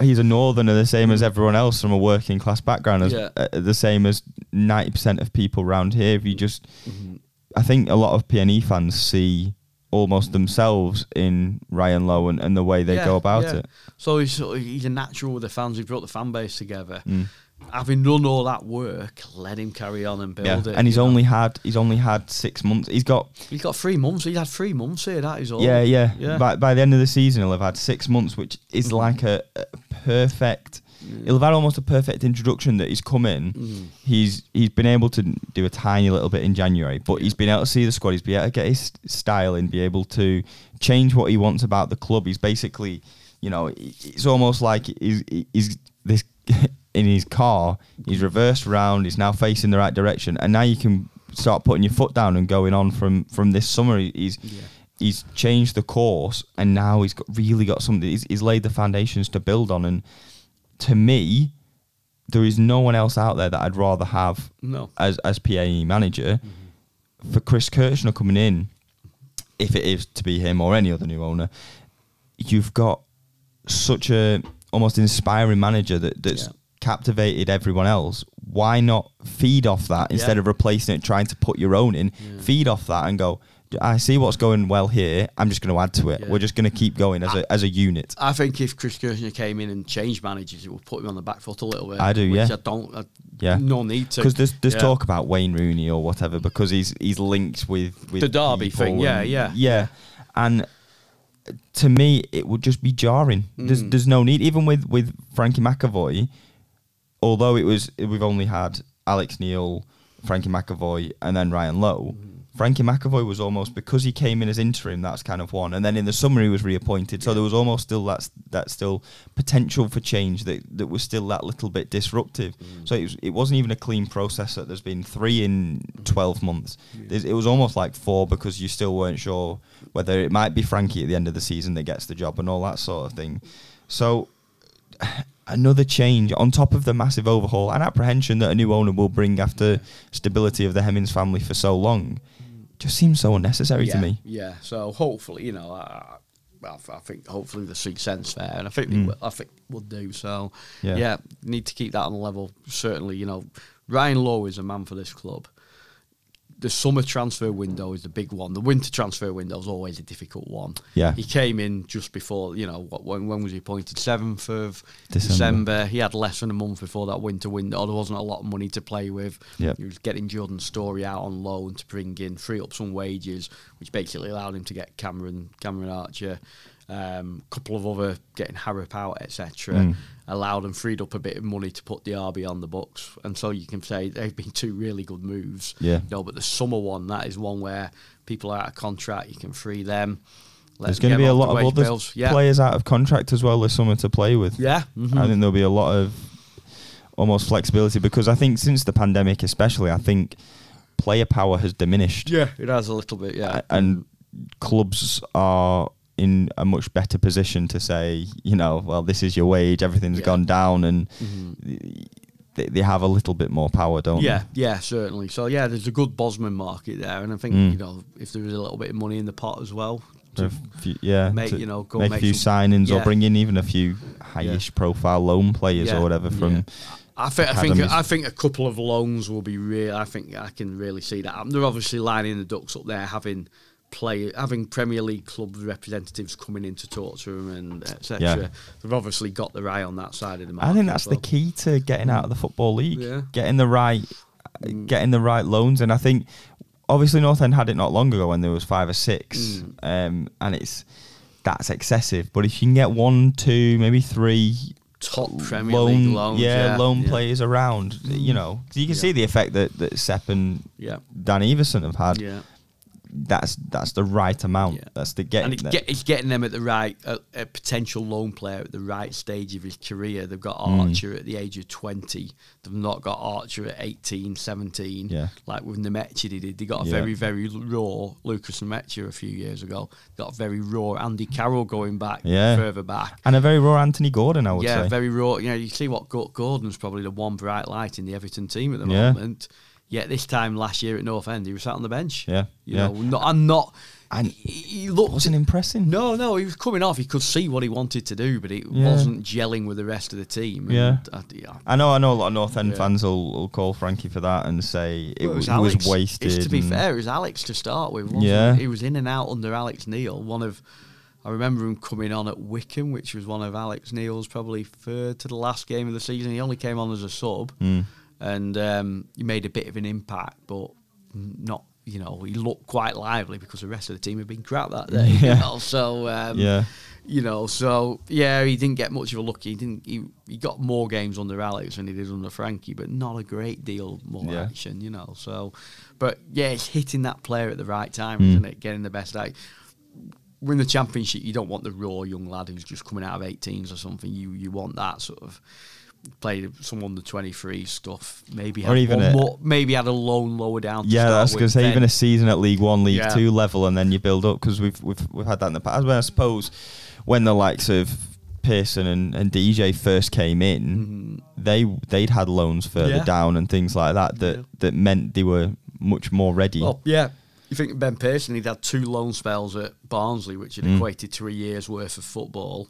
[SPEAKER 1] he's a northerner, the same as everyone else from a working class background, as
[SPEAKER 2] Yeah.
[SPEAKER 1] uh, the same as ninety percent of people around here. If you just,
[SPEAKER 2] Mm-hmm.
[SPEAKER 1] I think a lot of PNE fans see almost themselves in Ryan Lowe and, and the way they
[SPEAKER 2] Yeah,
[SPEAKER 1] go about
[SPEAKER 2] yeah.
[SPEAKER 1] it.
[SPEAKER 2] So he's he's a natural with the fans. He brought the fan base together.
[SPEAKER 1] Mm.
[SPEAKER 2] Having done all that work, let him carry on and build
[SPEAKER 1] Yeah,
[SPEAKER 2] it.
[SPEAKER 1] and he's
[SPEAKER 2] know.
[SPEAKER 1] only had he's only had six months. He's got
[SPEAKER 2] he's got three months. He's had three months here. That is all.
[SPEAKER 1] Yeah, yeah.
[SPEAKER 2] Yeah.
[SPEAKER 1] By by the end of the season, he'll have had six months, which is
[SPEAKER 2] Mhm.
[SPEAKER 1] like a, a perfect. He'll have had almost a perfect introduction that he's come in.
[SPEAKER 2] Mhm.
[SPEAKER 1] He's he's been able to do a tiny little bit in January, but
[SPEAKER 2] Yeah.
[SPEAKER 1] he's been able to see the squad. He's been able to get his style in, be able to change what he wants about the club. He's basically, you know, it's almost like he's, he's this *laughs* in his car. He's reversed round. He's now facing the right direction, and now you can start putting your foot down and going on from from this summer. He's
[SPEAKER 2] Yeah.
[SPEAKER 1] he's changed the course and now he's got really got something he's, he's laid the foundations to build on and to me there is no one else out there that I'd rather have
[SPEAKER 2] No.
[SPEAKER 1] as as PNE manager for Chris Kirchner coming in if it is to be him or any other new owner you've got such a almost inspiring manager that that's
[SPEAKER 2] Yeah.
[SPEAKER 1] captivated everyone else why not feed off that instead
[SPEAKER 2] Yeah.
[SPEAKER 1] of replacing it trying to put your own in
[SPEAKER 2] Yeah.
[SPEAKER 1] feed off that and go I see what's going well here. I'm just going to add to it.
[SPEAKER 2] Yeah.
[SPEAKER 1] We're just going to keep going as a as a unit.
[SPEAKER 2] I think if Chris Kirchner came in and changed managers, it would put him on the back foot a little bit.
[SPEAKER 1] I do,
[SPEAKER 2] which
[SPEAKER 1] yeah.
[SPEAKER 2] I don't. I,
[SPEAKER 1] Yeah.
[SPEAKER 2] No need to.
[SPEAKER 1] Because there's there's
[SPEAKER 2] Yeah.
[SPEAKER 1] talk about Wayne Rooney or whatever because he's he's linked with, with
[SPEAKER 2] The Derby thing, yeah,
[SPEAKER 1] and-
[SPEAKER 2] yeah.
[SPEAKER 1] yeah, and to me it would just be jarring. There's
[SPEAKER 2] Mm.
[SPEAKER 1] there's no need even with with Frankie McAvoy. Although it was we've only had Alex Neil, Frankie McAvoy, and then Ryan Lowe.
[SPEAKER 2] Mm.
[SPEAKER 1] Frankie McAvoy was almost because he came in as interim. That's kind of one, and then in the summer he was reappointed. So there was almost still that that still potential for change that that was still that little bit disruptive.
[SPEAKER 2] Mm.
[SPEAKER 1] So it was, it wasn't even a clean process. That there's been three in twelve months. There's, it was almost like four because you still weren't sure whether it might be Frankie at the end of the season that gets the job and all that sort of thing. So *sighs* another change on top of the massive overhaul and apprehension that a new owner will bring after stability of the Hemmings family for so long just seems so unnecessary
[SPEAKER 2] yeah,
[SPEAKER 1] to me.
[SPEAKER 2] Yeah. So hopefully, you know, I, I, I think hopefully the see sense there, and I think
[SPEAKER 1] Mm.
[SPEAKER 2] will, I think will do. So
[SPEAKER 1] Yeah.
[SPEAKER 2] yeah. need to keep that on the level. Certainly, you know, Ryan Lowe is a man for this club. The summer transfer window is the big one. The winter transfer window is always a difficult one.
[SPEAKER 1] Yeah.
[SPEAKER 2] He came in just before, you know, what, when, when was he appointed? 7th of
[SPEAKER 1] December.
[SPEAKER 2] December. He had less than a month before that winter window. There wasn't a lot of money to play with.
[SPEAKER 1] Yep.
[SPEAKER 2] He was getting Jordan Storey out on loan to bring in, free up some wages, which basically allowed him to get Cameron Cameron Archer, a um, couple of other getting Harrop out, etc.
[SPEAKER 1] Mm.
[SPEAKER 2] Allowed and freed up a bit of money to put the RB on the books, and so you can say they've been two really good moves.
[SPEAKER 1] Yeah.
[SPEAKER 2] No, but the summer one that is one where people are out of contract, you can free them.
[SPEAKER 1] There's going to be a lot of other
[SPEAKER 2] bills. Yeah.
[SPEAKER 1] players out of contract as well this summer to play with.
[SPEAKER 2] Yeah. mhm.
[SPEAKER 1] I think there'll be a lot of almost flexibility because I think since the pandemic, especially, I think player power has diminished.
[SPEAKER 2] yeah, it has a little bit. Yeah.
[SPEAKER 1] And clubs are in a much better position to say, you know, well, this is your wage, everything's
[SPEAKER 2] Yeah.
[SPEAKER 1] gone down, and
[SPEAKER 2] Mhm.
[SPEAKER 1] they, they have a little bit more power, don't
[SPEAKER 2] Yeah, yeah, certainly. So yeah, there's a good Bosman market there, and I think
[SPEAKER 1] Mm.
[SPEAKER 2] you know if there was a little bit of money in the pot as well, to,
[SPEAKER 1] few- yeah,
[SPEAKER 2] make, you know, go
[SPEAKER 1] make,
[SPEAKER 2] make
[SPEAKER 1] a few
[SPEAKER 2] some-
[SPEAKER 1] signings or bring in even a few highish profile loan players
[SPEAKER 2] Yeah,
[SPEAKER 1] or whatever from.
[SPEAKER 2] yeah. I think I think. I think a couple of loans will be real. I think I can really see that. They're obviously lining the ducks up there, having play having Premier League club representatives coming in to talk to them and etc.
[SPEAKER 1] Yeah.
[SPEAKER 2] They've obviously got the eye on that side of the market.
[SPEAKER 1] I think that's
[SPEAKER 2] well.
[SPEAKER 1] the key to getting out of the football league.
[SPEAKER 2] Yeah.
[SPEAKER 1] Getting the right
[SPEAKER 2] Mm.
[SPEAKER 1] getting the right loans. And I think obviously North End had it not long ago when there was five or six,
[SPEAKER 2] Mm.
[SPEAKER 1] um, and it's that's excessive. But if you can get one, two, maybe three
[SPEAKER 2] Top Premier League loans,
[SPEAKER 1] yeah,
[SPEAKER 2] yeah,
[SPEAKER 1] loan
[SPEAKER 2] yeah.
[SPEAKER 1] players around, you know, you can
[SPEAKER 2] Yeah.
[SPEAKER 1] see the effect that that Sepp and
[SPEAKER 2] Yeah.
[SPEAKER 1] Dan Iversen have had.
[SPEAKER 2] Yeah.
[SPEAKER 1] That's that's the right amount.
[SPEAKER 2] Yeah.
[SPEAKER 1] That's the getting.
[SPEAKER 2] and it's, get, it's getting them at the right, a, a potential loan player at the right stage of his career. They've got
[SPEAKER 1] Mm.
[SPEAKER 2] Archer at the age of 20. They've not got Archer at 18, 17.
[SPEAKER 1] Yeah.
[SPEAKER 2] Like with Nmecha, they did. They got a
[SPEAKER 1] Yeah.
[SPEAKER 2] very, very raw Lukas Nmecha a few years ago. Got a very raw Andy Carroll going back
[SPEAKER 1] Yeah.
[SPEAKER 2] further back.
[SPEAKER 1] and a very raw Anthony Gordon, I would say.
[SPEAKER 2] Yeah,
[SPEAKER 1] say.
[SPEAKER 2] very raw. You know, you see what Gordon's probably the one bright light in the Everton team at the moment. Yet this time last year at North End, he was sat on the bench.
[SPEAKER 1] Yeah,
[SPEAKER 2] you
[SPEAKER 1] yeah.
[SPEAKER 2] know, not, I'm not.
[SPEAKER 1] And
[SPEAKER 2] he, looked
[SPEAKER 1] wasn't impressing.
[SPEAKER 2] no, no, he was coming off. He could see what he wanted to do, but it
[SPEAKER 1] Yeah.
[SPEAKER 2] wasn't gelling with the rest of the team.
[SPEAKER 1] Yeah.
[SPEAKER 2] I, yeah.
[SPEAKER 1] I know, I know. A lot of North End
[SPEAKER 2] Yeah.
[SPEAKER 1] fans will, will call Frankie for that and say it,
[SPEAKER 2] Well,
[SPEAKER 1] was,
[SPEAKER 2] Alex.
[SPEAKER 1] was wasted.
[SPEAKER 2] It's, to be fair, it was Alex to start with. Wasn't
[SPEAKER 1] Yeah.
[SPEAKER 2] it? he was in and out under Alex Neil. One of, I remember him coming on at Wycombe, which was one of Alex Neil's probably third to the last game of the season. He only came on as a sub,
[SPEAKER 1] Mm.
[SPEAKER 2] And um, he made a bit of an impact, but not. You know, he looked quite lively because the rest of the team had been crap that day.
[SPEAKER 1] Yeah.
[SPEAKER 2] You know? So um,
[SPEAKER 1] Yeah.
[SPEAKER 2] you know, so yeah, he didn't get much of a look. He didn't. He, he got more games under Alex than he did under Frankie, but not a great deal more
[SPEAKER 1] Yeah.
[SPEAKER 2] action. You know, so but yeah, it's hitting that player at the right time,
[SPEAKER 1] Mm.
[SPEAKER 2] isn't it? Getting the best out. Win the championship, you don't want the raw young lad who's just coming out of 18s or something. You you want that sort of played some under 23 stuff. Maybe
[SPEAKER 1] Or
[SPEAKER 2] had
[SPEAKER 1] even a-
[SPEAKER 2] more, maybe had a loan lower down.
[SPEAKER 1] Yeah, that's because say
[SPEAKER 2] then-
[SPEAKER 1] even a season at League One, League
[SPEAKER 2] Yeah.
[SPEAKER 1] Two level, and then you build up because we've we've we've had that in the past. But I suppose when the likes of Pearson and, and DJ first came in, they they'd had loans further
[SPEAKER 2] Mm-hmm. Yeah.
[SPEAKER 1] down and things like that that
[SPEAKER 2] Yeah.
[SPEAKER 1] that meant they were much more ready.
[SPEAKER 2] Well, yeah. You think Ben Pearson, he'd had two loan spells at Barnsley, which had
[SPEAKER 1] Mm.
[SPEAKER 2] equated to a year's worth of football.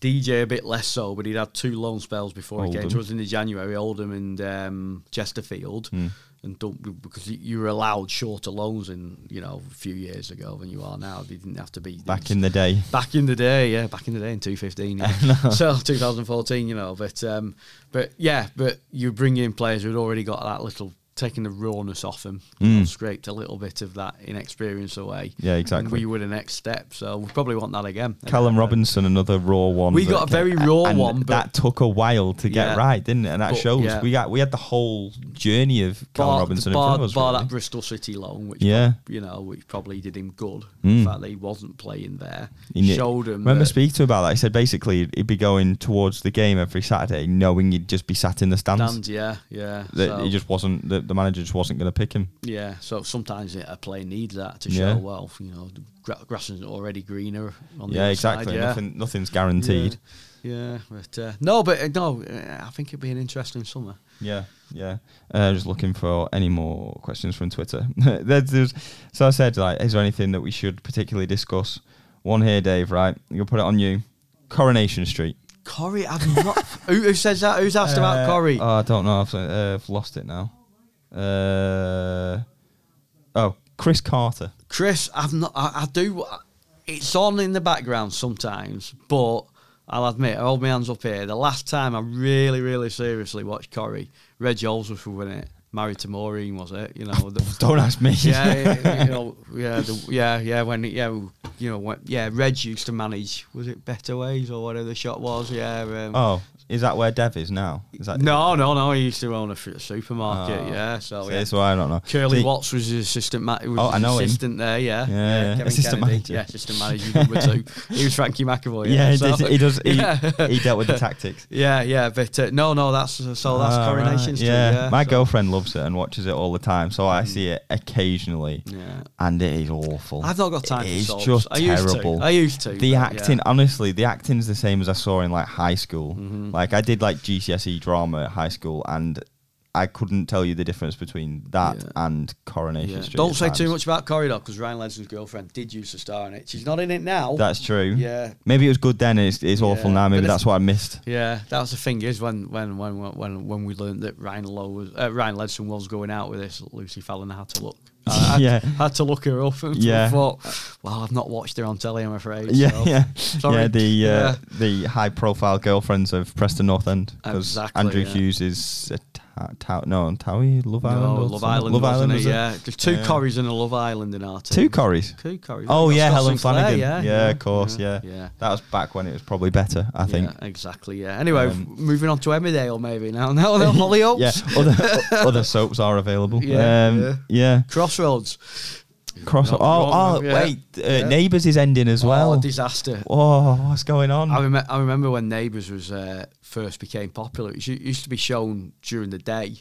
[SPEAKER 2] DJ a bit less so, but he'd had two loan spells before he came
[SPEAKER 1] Oldham.
[SPEAKER 2] to us in the January, Oldham and um, Chesterfield.
[SPEAKER 1] Mm.
[SPEAKER 2] And don't, because you were allowed shorter loans in, you know, a few years ago than you are now. You didn't have to be
[SPEAKER 1] Back in the day,
[SPEAKER 2] Back in the day, yeah, back in the day in 2015, yeah. *laughs* so 2014, you know, but um, but yeah, but you bring in players who'd already got that little taking the rawness off him.
[SPEAKER 1] Mm.
[SPEAKER 2] scraped a little bit of that inexperience away.
[SPEAKER 1] Yeah, exactly.
[SPEAKER 2] And we were the next step, so we probably want that again.
[SPEAKER 1] Callum
[SPEAKER 2] Uh,
[SPEAKER 1] Robinson, another raw one.
[SPEAKER 2] We got a very raw
[SPEAKER 1] and
[SPEAKER 2] one, but-
[SPEAKER 1] that took a while to get
[SPEAKER 2] Yeah.
[SPEAKER 1] right, didn't it? And that
[SPEAKER 2] But,
[SPEAKER 1] shows
[SPEAKER 2] yeah.
[SPEAKER 1] we got we had the whole journey of Callum
[SPEAKER 2] Bar,
[SPEAKER 1] Robinson
[SPEAKER 2] bar,
[SPEAKER 1] in front of us.
[SPEAKER 2] bar
[SPEAKER 1] really.
[SPEAKER 2] that Bristol City loan, which
[SPEAKER 1] Yeah.
[SPEAKER 2] prob- you know, which probably did him good.
[SPEAKER 1] Mm.
[SPEAKER 2] The fact that he wasn't playing there
[SPEAKER 1] He
[SPEAKER 2] showed him.
[SPEAKER 1] Remember
[SPEAKER 2] that-
[SPEAKER 1] speaking to him about that? He said basically he'd be going towards the game every Saturday, knowing he'd just be sat in the stands.
[SPEAKER 2] Stands, yeah, yeah.
[SPEAKER 1] That
[SPEAKER 2] so-
[SPEAKER 1] he just wasn't. The, the manager just wasn't going to pick him.
[SPEAKER 2] Yeah, so sometimes a player needs that to show,
[SPEAKER 1] Yeah.
[SPEAKER 2] well, you know, gra- grass is already greener on the
[SPEAKER 1] yeah,
[SPEAKER 2] other
[SPEAKER 1] exactly.
[SPEAKER 2] side. Yeah.
[SPEAKER 1] Nothing, nothing's guaranteed.
[SPEAKER 2] Yeah, but uh, no, but uh, no, uh, I think it'd be an interesting summer.
[SPEAKER 1] Yeah, yeah. Uh, just looking for any more questions from Twitter. *laughs* there's, there's, so I said, like, is there anything that we should particularly discuss? One here, Dave. Right, you'll put it on you. Coronation Street.
[SPEAKER 2] Corey, I've not. *laughs* who, who says that? Who's asked about
[SPEAKER 1] Uh,
[SPEAKER 2] Corey?
[SPEAKER 1] Oh, I don't know. I've, uh, I've lost it now. Uh, oh, Chris Carter.
[SPEAKER 2] Chris, I've not. I, I do. It's on in the background sometimes, but I'll admit, I hold my hands up here. The last time I really, really seriously watched Corey, Reg Holdsworth was for winning it. Married to Maureen, was it? You know, the, *laughs*
[SPEAKER 1] Don't ask me. *laughs*
[SPEAKER 2] yeah, yeah, you know, yeah, the, yeah, yeah. When yeah, you know, when, yeah, Reg used to manage. Was it Bettabuys or whatever the shop was? Yeah. Um,
[SPEAKER 1] Oh, is that where Dev is now? Is that
[SPEAKER 2] no, no, no. He used to own a f- supermarket.
[SPEAKER 1] Oh.
[SPEAKER 2] yeah. So
[SPEAKER 1] See,
[SPEAKER 2] yeah.
[SPEAKER 1] so I don't know.
[SPEAKER 2] Curly
[SPEAKER 1] See,
[SPEAKER 2] Watts was his assistant. Ma- was
[SPEAKER 1] Oh, I know him.
[SPEAKER 2] assistant there. Yeah,
[SPEAKER 1] Yeah, yeah. Assistant
[SPEAKER 2] Kennedy.
[SPEAKER 1] manager.
[SPEAKER 2] Yeah, assistant manager number two. He was Frankie McAvoy.
[SPEAKER 1] Yeah, he,
[SPEAKER 2] so-
[SPEAKER 1] he does. He, he dealt with the tactics. *laughs*
[SPEAKER 2] yeah, yeah, but uh, no, no, that's so that's
[SPEAKER 1] Ah,
[SPEAKER 2] Coronation
[SPEAKER 1] right.
[SPEAKER 2] Street.
[SPEAKER 1] Yeah,
[SPEAKER 2] Yeah,
[SPEAKER 1] my
[SPEAKER 2] so-
[SPEAKER 1] girlfriend loves it and watches it all the time, so I see it occasionally,
[SPEAKER 2] Yeah.
[SPEAKER 1] and it is awful.
[SPEAKER 2] I've not got time
[SPEAKER 1] It
[SPEAKER 2] for
[SPEAKER 1] is
[SPEAKER 2] soaps.
[SPEAKER 1] just
[SPEAKER 2] I used
[SPEAKER 1] terrible.
[SPEAKER 2] To. I used to.
[SPEAKER 1] the acting,
[SPEAKER 2] yeah.
[SPEAKER 1] honestly, the acting's the same as I saw in like high school.
[SPEAKER 2] Mm-hmm.
[SPEAKER 1] Like I did like GCSE drama at high school, and I couldn't tell you the difference between that
[SPEAKER 2] Yeah.
[SPEAKER 1] and Coronation
[SPEAKER 2] Yeah.
[SPEAKER 1] Street.
[SPEAKER 2] Don't
[SPEAKER 1] at
[SPEAKER 2] say too much about Corridor because Ryan Ledson's girlfriend did used to star in it. She's not in it now.
[SPEAKER 1] That's true.
[SPEAKER 2] Yeah.
[SPEAKER 1] Maybe it was good then. and It's, it's awful now. Maybe
[SPEAKER 2] but
[SPEAKER 1] that's what I missed.
[SPEAKER 2] Yeah, that was the thing is when when when when when we learned that Ryan Lowe was uh, Ryan Ledson was going out with this Lucy Fallon, I had to look. *laughs* I had,
[SPEAKER 1] Yeah.
[SPEAKER 2] had to look her up and
[SPEAKER 1] Yeah.
[SPEAKER 2] thought, well, I've not watched her on telly, I'm afraid.
[SPEAKER 1] Yeah,
[SPEAKER 2] so-
[SPEAKER 1] yeah,
[SPEAKER 2] Sorry.
[SPEAKER 1] yeah. The uh,
[SPEAKER 2] Yeah.
[SPEAKER 1] the high profile girlfriends of Preston North End because
[SPEAKER 2] Exactly,
[SPEAKER 1] Andrew
[SPEAKER 2] yeah.
[SPEAKER 1] Hughes is Ta- Ta- no, Towie, Love Island.
[SPEAKER 2] No, Love? Island,
[SPEAKER 1] Love Island,
[SPEAKER 2] it?
[SPEAKER 1] it?
[SPEAKER 2] Yeah, there's two
[SPEAKER 1] Yeah.
[SPEAKER 2] Corries and a Love Island in our team.
[SPEAKER 1] Two Corries.
[SPEAKER 2] Two Corries.
[SPEAKER 1] Oh yeah,
[SPEAKER 2] Scott
[SPEAKER 1] Helen
[SPEAKER 2] Sinclair,
[SPEAKER 1] Flanagan. Yeah, yeah, of course. Yeah.
[SPEAKER 2] yeah.
[SPEAKER 1] that was back when it was probably better. I think.
[SPEAKER 2] Yeah, exactly. Yeah. Anyway,
[SPEAKER 1] Um,
[SPEAKER 2] moving on to Emmerdale, maybe now. *laughs* Now, Hollyoaks. *laughs*
[SPEAKER 1] Yeah, other other soaps are available. *laughs*
[SPEAKER 2] Yeah,
[SPEAKER 1] um,
[SPEAKER 2] yeah.
[SPEAKER 1] yeah.
[SPEAKER 2] Crossroads.
[SPEAKER 1] Cross. Oh, oh,
[SPEAKER 2] yeah.
[SPEAKER 1] wait. Uh,
[SPEAKER 2] Yeah.
[SPEAKER 1] Neighbours is ending as well.
[SPEAKER 2] Oh, disaster.
[SPEAKER 1] Oh, what's going on?
[SPEAKER 2] I, rem- I remember when Neighbours was uh, first became popular. It used to be shown during the day,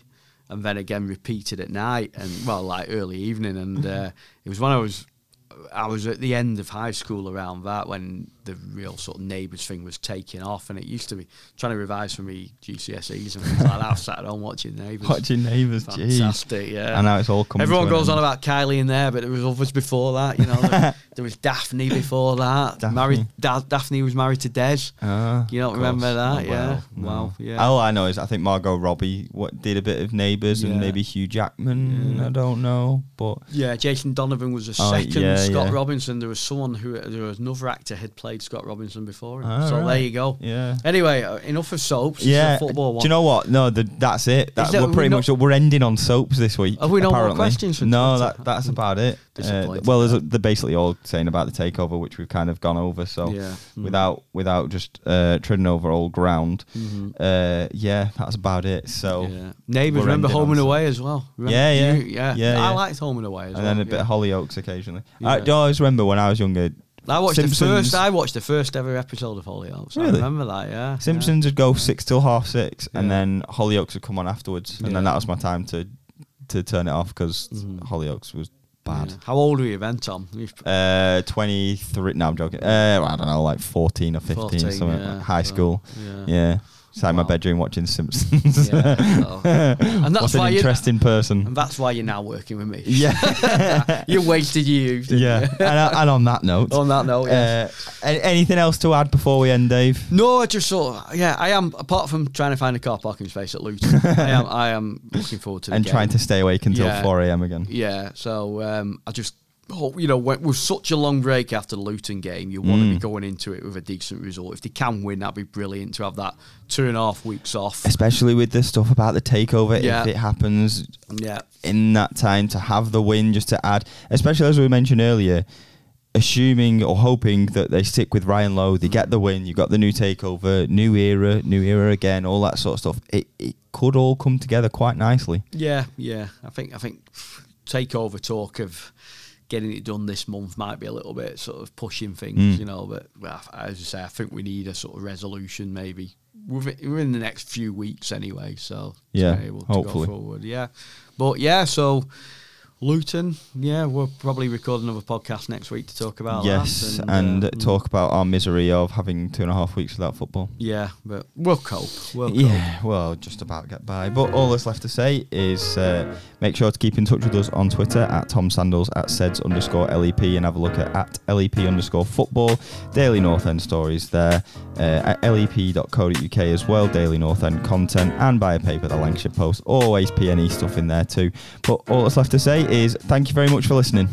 [SPEAKER 2] and then again repeated at night, and well, like early evening. And uh, it was when I was I was at the end of high school around that when the real sort of Neighbours thing was taking off, and it used to be trying to revise for me GCSEs and things like that. I sat at home watching Neighbours.
[SPEAKER 1] Watching Neighbours.
[SPEAKER 2] Fantastic, yeah.
[SPEAKER 1] I know it's all coming.
[SPEAKER 2] Everyone goes on about Kylie in there, but there was others before that. You know, there, *laughs* there was Daphne before that.
[SPEAKER 1] Daphne.
[SPEAKER 2] Married da- Daphne was married to Des.
[SPEAKER 1] Ah,
[SPEAKER 2] You don't remember that?
[SPEAKER 1] Oh,
[SPEAKER 2] yeah.
[SPEAKER 1] no.
[SPEAKER 2] Wow. Yeah.
[SPEAKER 1] All I know is I think Margot Robbie what did a bit of Neighbours and maybe Hugh Jackman.
[SPEAKER 2] Yeah.
[SPEAKER 1] I don't know, but
[SPEAKER 2] Yeah, Jason Donovan was a
[SPEAKER 1] Oh,
[SPEAKER 2] second
[SPEAKER 1] yeah,
[SPEAKER 2] Scott
[SPEAKER 1] yeah.
[SPEAKER 2] Robinson. There was someone who there was another actor had played Scott Robinson before him.
[SPEAKER 1] Ah,
[SPEAKER 2] so there you go.
[SPEAKER 1] yeah.
[SPEAKER 2] Anyway, uh, enough of soaps. This is a
[SPEAKER 1] Yeah.
[SPEAKER 2] football one.
[SPEAKER 1] Do you know what? No, the, that's it. That,
[SPEAKER 2] that-
[SPEAKER 1] we're
[SPEAKER 2] we
[SPEAKER 1] pretty
[SPEAKER 2] not-
[SPEAKER 1] much we're ending on soaps this week.
[SPEAKER 2] Have we no more questions for
[SPEAKER 1] No, that, that's about it. Uh, well, there's a, they're basically all saying about the takeover, which we've kind of gone over. So
[SPEAKER 2] Yeah. Mm.
[SPEAKER 1] without without just uh, treading over old ground,
[SPEAKER 2] Mhm.
[SPEAKER 1] uh, yeah, that's about it. So
[SPEAKER 2] yeah. Neighbours, remember Home and Away as well. Remember
[SPEAKER 1] Yeah, yeah.
[SPEAKER 2] you- yeah,
[SPEAKER 1] Yeah,
[SPEAKER 2] I liked Home and Away as
[SPEAKER 1] and
[SPEAKER 2] well.
[SPEAKER 1] then a bit of Hollyoaks occasionally. I, do I always remember when I was younger.
[SPEAKER 2] I watched
[SPEAKER 1] Simpsons-
[SPEAKER 2] the first. I watched the first ever episode of Hollyoaks. I
[SPEAKER 1] Really?
[SPEAKER 2] remember that. Yeah.
[SPEAKER 1] Simpsons would go six till half six, and then Hollyoaks would come on afterwards, and then that was my time to to turn it off because
[SPEAKER 2] Mhm.
[SPEAKER 1] Hollyoaks was bad.
[SPEAKER 2] Yeah. How old were you then, Tom?
[SPEAKER 1] Uh, 23. No, I'm joking. Uh, I don't know, like 14 or 15,
[SPEAKER 2] 14,
[SPEAKER 1] something.
[SPEAKER 2] yeah.
[SPEAKER 1] like high
[SPEAKER 2] So,
[SPEAKER 1] school.
[SPEAKER 2] Yeah.
[SPEAKER 1] Yeah. Sat in my
[SPEAKER 2] Wow.
[SPEAKER 1] bedroom watching Simpsons.
[SPEAKER 2] Yeah, so- *laughs* And that's
[SPEAKER 1] What's an
[SPEAKER 2] why you-
[SPEAKER 1] interesting person.
[SPEAKER 2] And that's why you're now working with me.
[SPEAKER 1] Yeah. *laughs*
[SPEAKER 2] you wasted your youth. didn't
[SPEAKER 1] yeah.
[SPEAKER 2] you?
[SPEAKER 1] and, and on that note,
[SPEAKER 2] On that note, yeah.
[SPEAKER 1] uh, a- anything else to add before we end, Dave?
[SPEAKER 2] No, I just sort of, yeah, I am, apart from trying to find a car parking space at Luton, *laughs* I am I am looking forward to the
[SPEAKER 1] And
[SPEAKER 2] game.
[SPEAKER 1] trying to stay awake until
[SPEAKER 2] Yeah.
[SPEAKER 1] 4 a.m. again.
[SPEAKER 2] Yeah, so um, I just hope, you know, with such a long break after the Luton game, you want to be
[SPEAKER 1] Mm.
[SPEAKER 2] going into it with a decent result. If they can win, that'd be brilliant to have that two and a half weeks off.
[SPEAKER 1] Especially with the stuff about the takeover,
[SPEAKER 2] Yeah.
[SPEAKER 1] if it happens
[SPEAKER 2] Yeah,
[SPEAKER 1] in that time to have the win just to add, especially as we mentioned earlier, assuming or hoping that they stick with Ryan Lowe, they get the win, you got the new takeover, new era, new era again, all that sort of stuff. It, it could all come together quite nicely.
[SPEAKER 2] yeah, yeah. I think I think takeover talk of getting it done this month might be a little bit sort of pushing things,
[SPEAKER 1] Mm.
[SPEAKER 2] you know. But well, as you say, I think we need a sort of resolution maybe within, within the next few weeks anyway. So to
[SPEAKER 1] Yeah,
[SPEAKER 2] be able to
[SPEAKER 1] hopefully.
[SPEAKER 2] go forward. Yeah, but yeah, so. Luton, yeah, we'll probably record another podcast next week to talk about
[SPEAKER 1] yes,
[SPEAKER 2] that.
[SPEAKER 1] and,
[SPEAKER 2] uh,
[SPEAKER 1] talk about our misery of having two and a half weeks without football.
[SPEAKER 2] Yeah, but we'll cope. We'll cope.
[SPEAKER 1] Yeah, well, just about get by. But all that's left to say is uh, make sure to keep in touch with us on Twitter at Tom Sandells at SEDS underscore LEP and have a look at, at LEP underscore football. Daily North End stories there uh, at lep.co.uk as well. Daily North End content and buy a paper, the Lancashire Post. Always PNE stuff in there too. But all that's left to say is thank you very much for listening.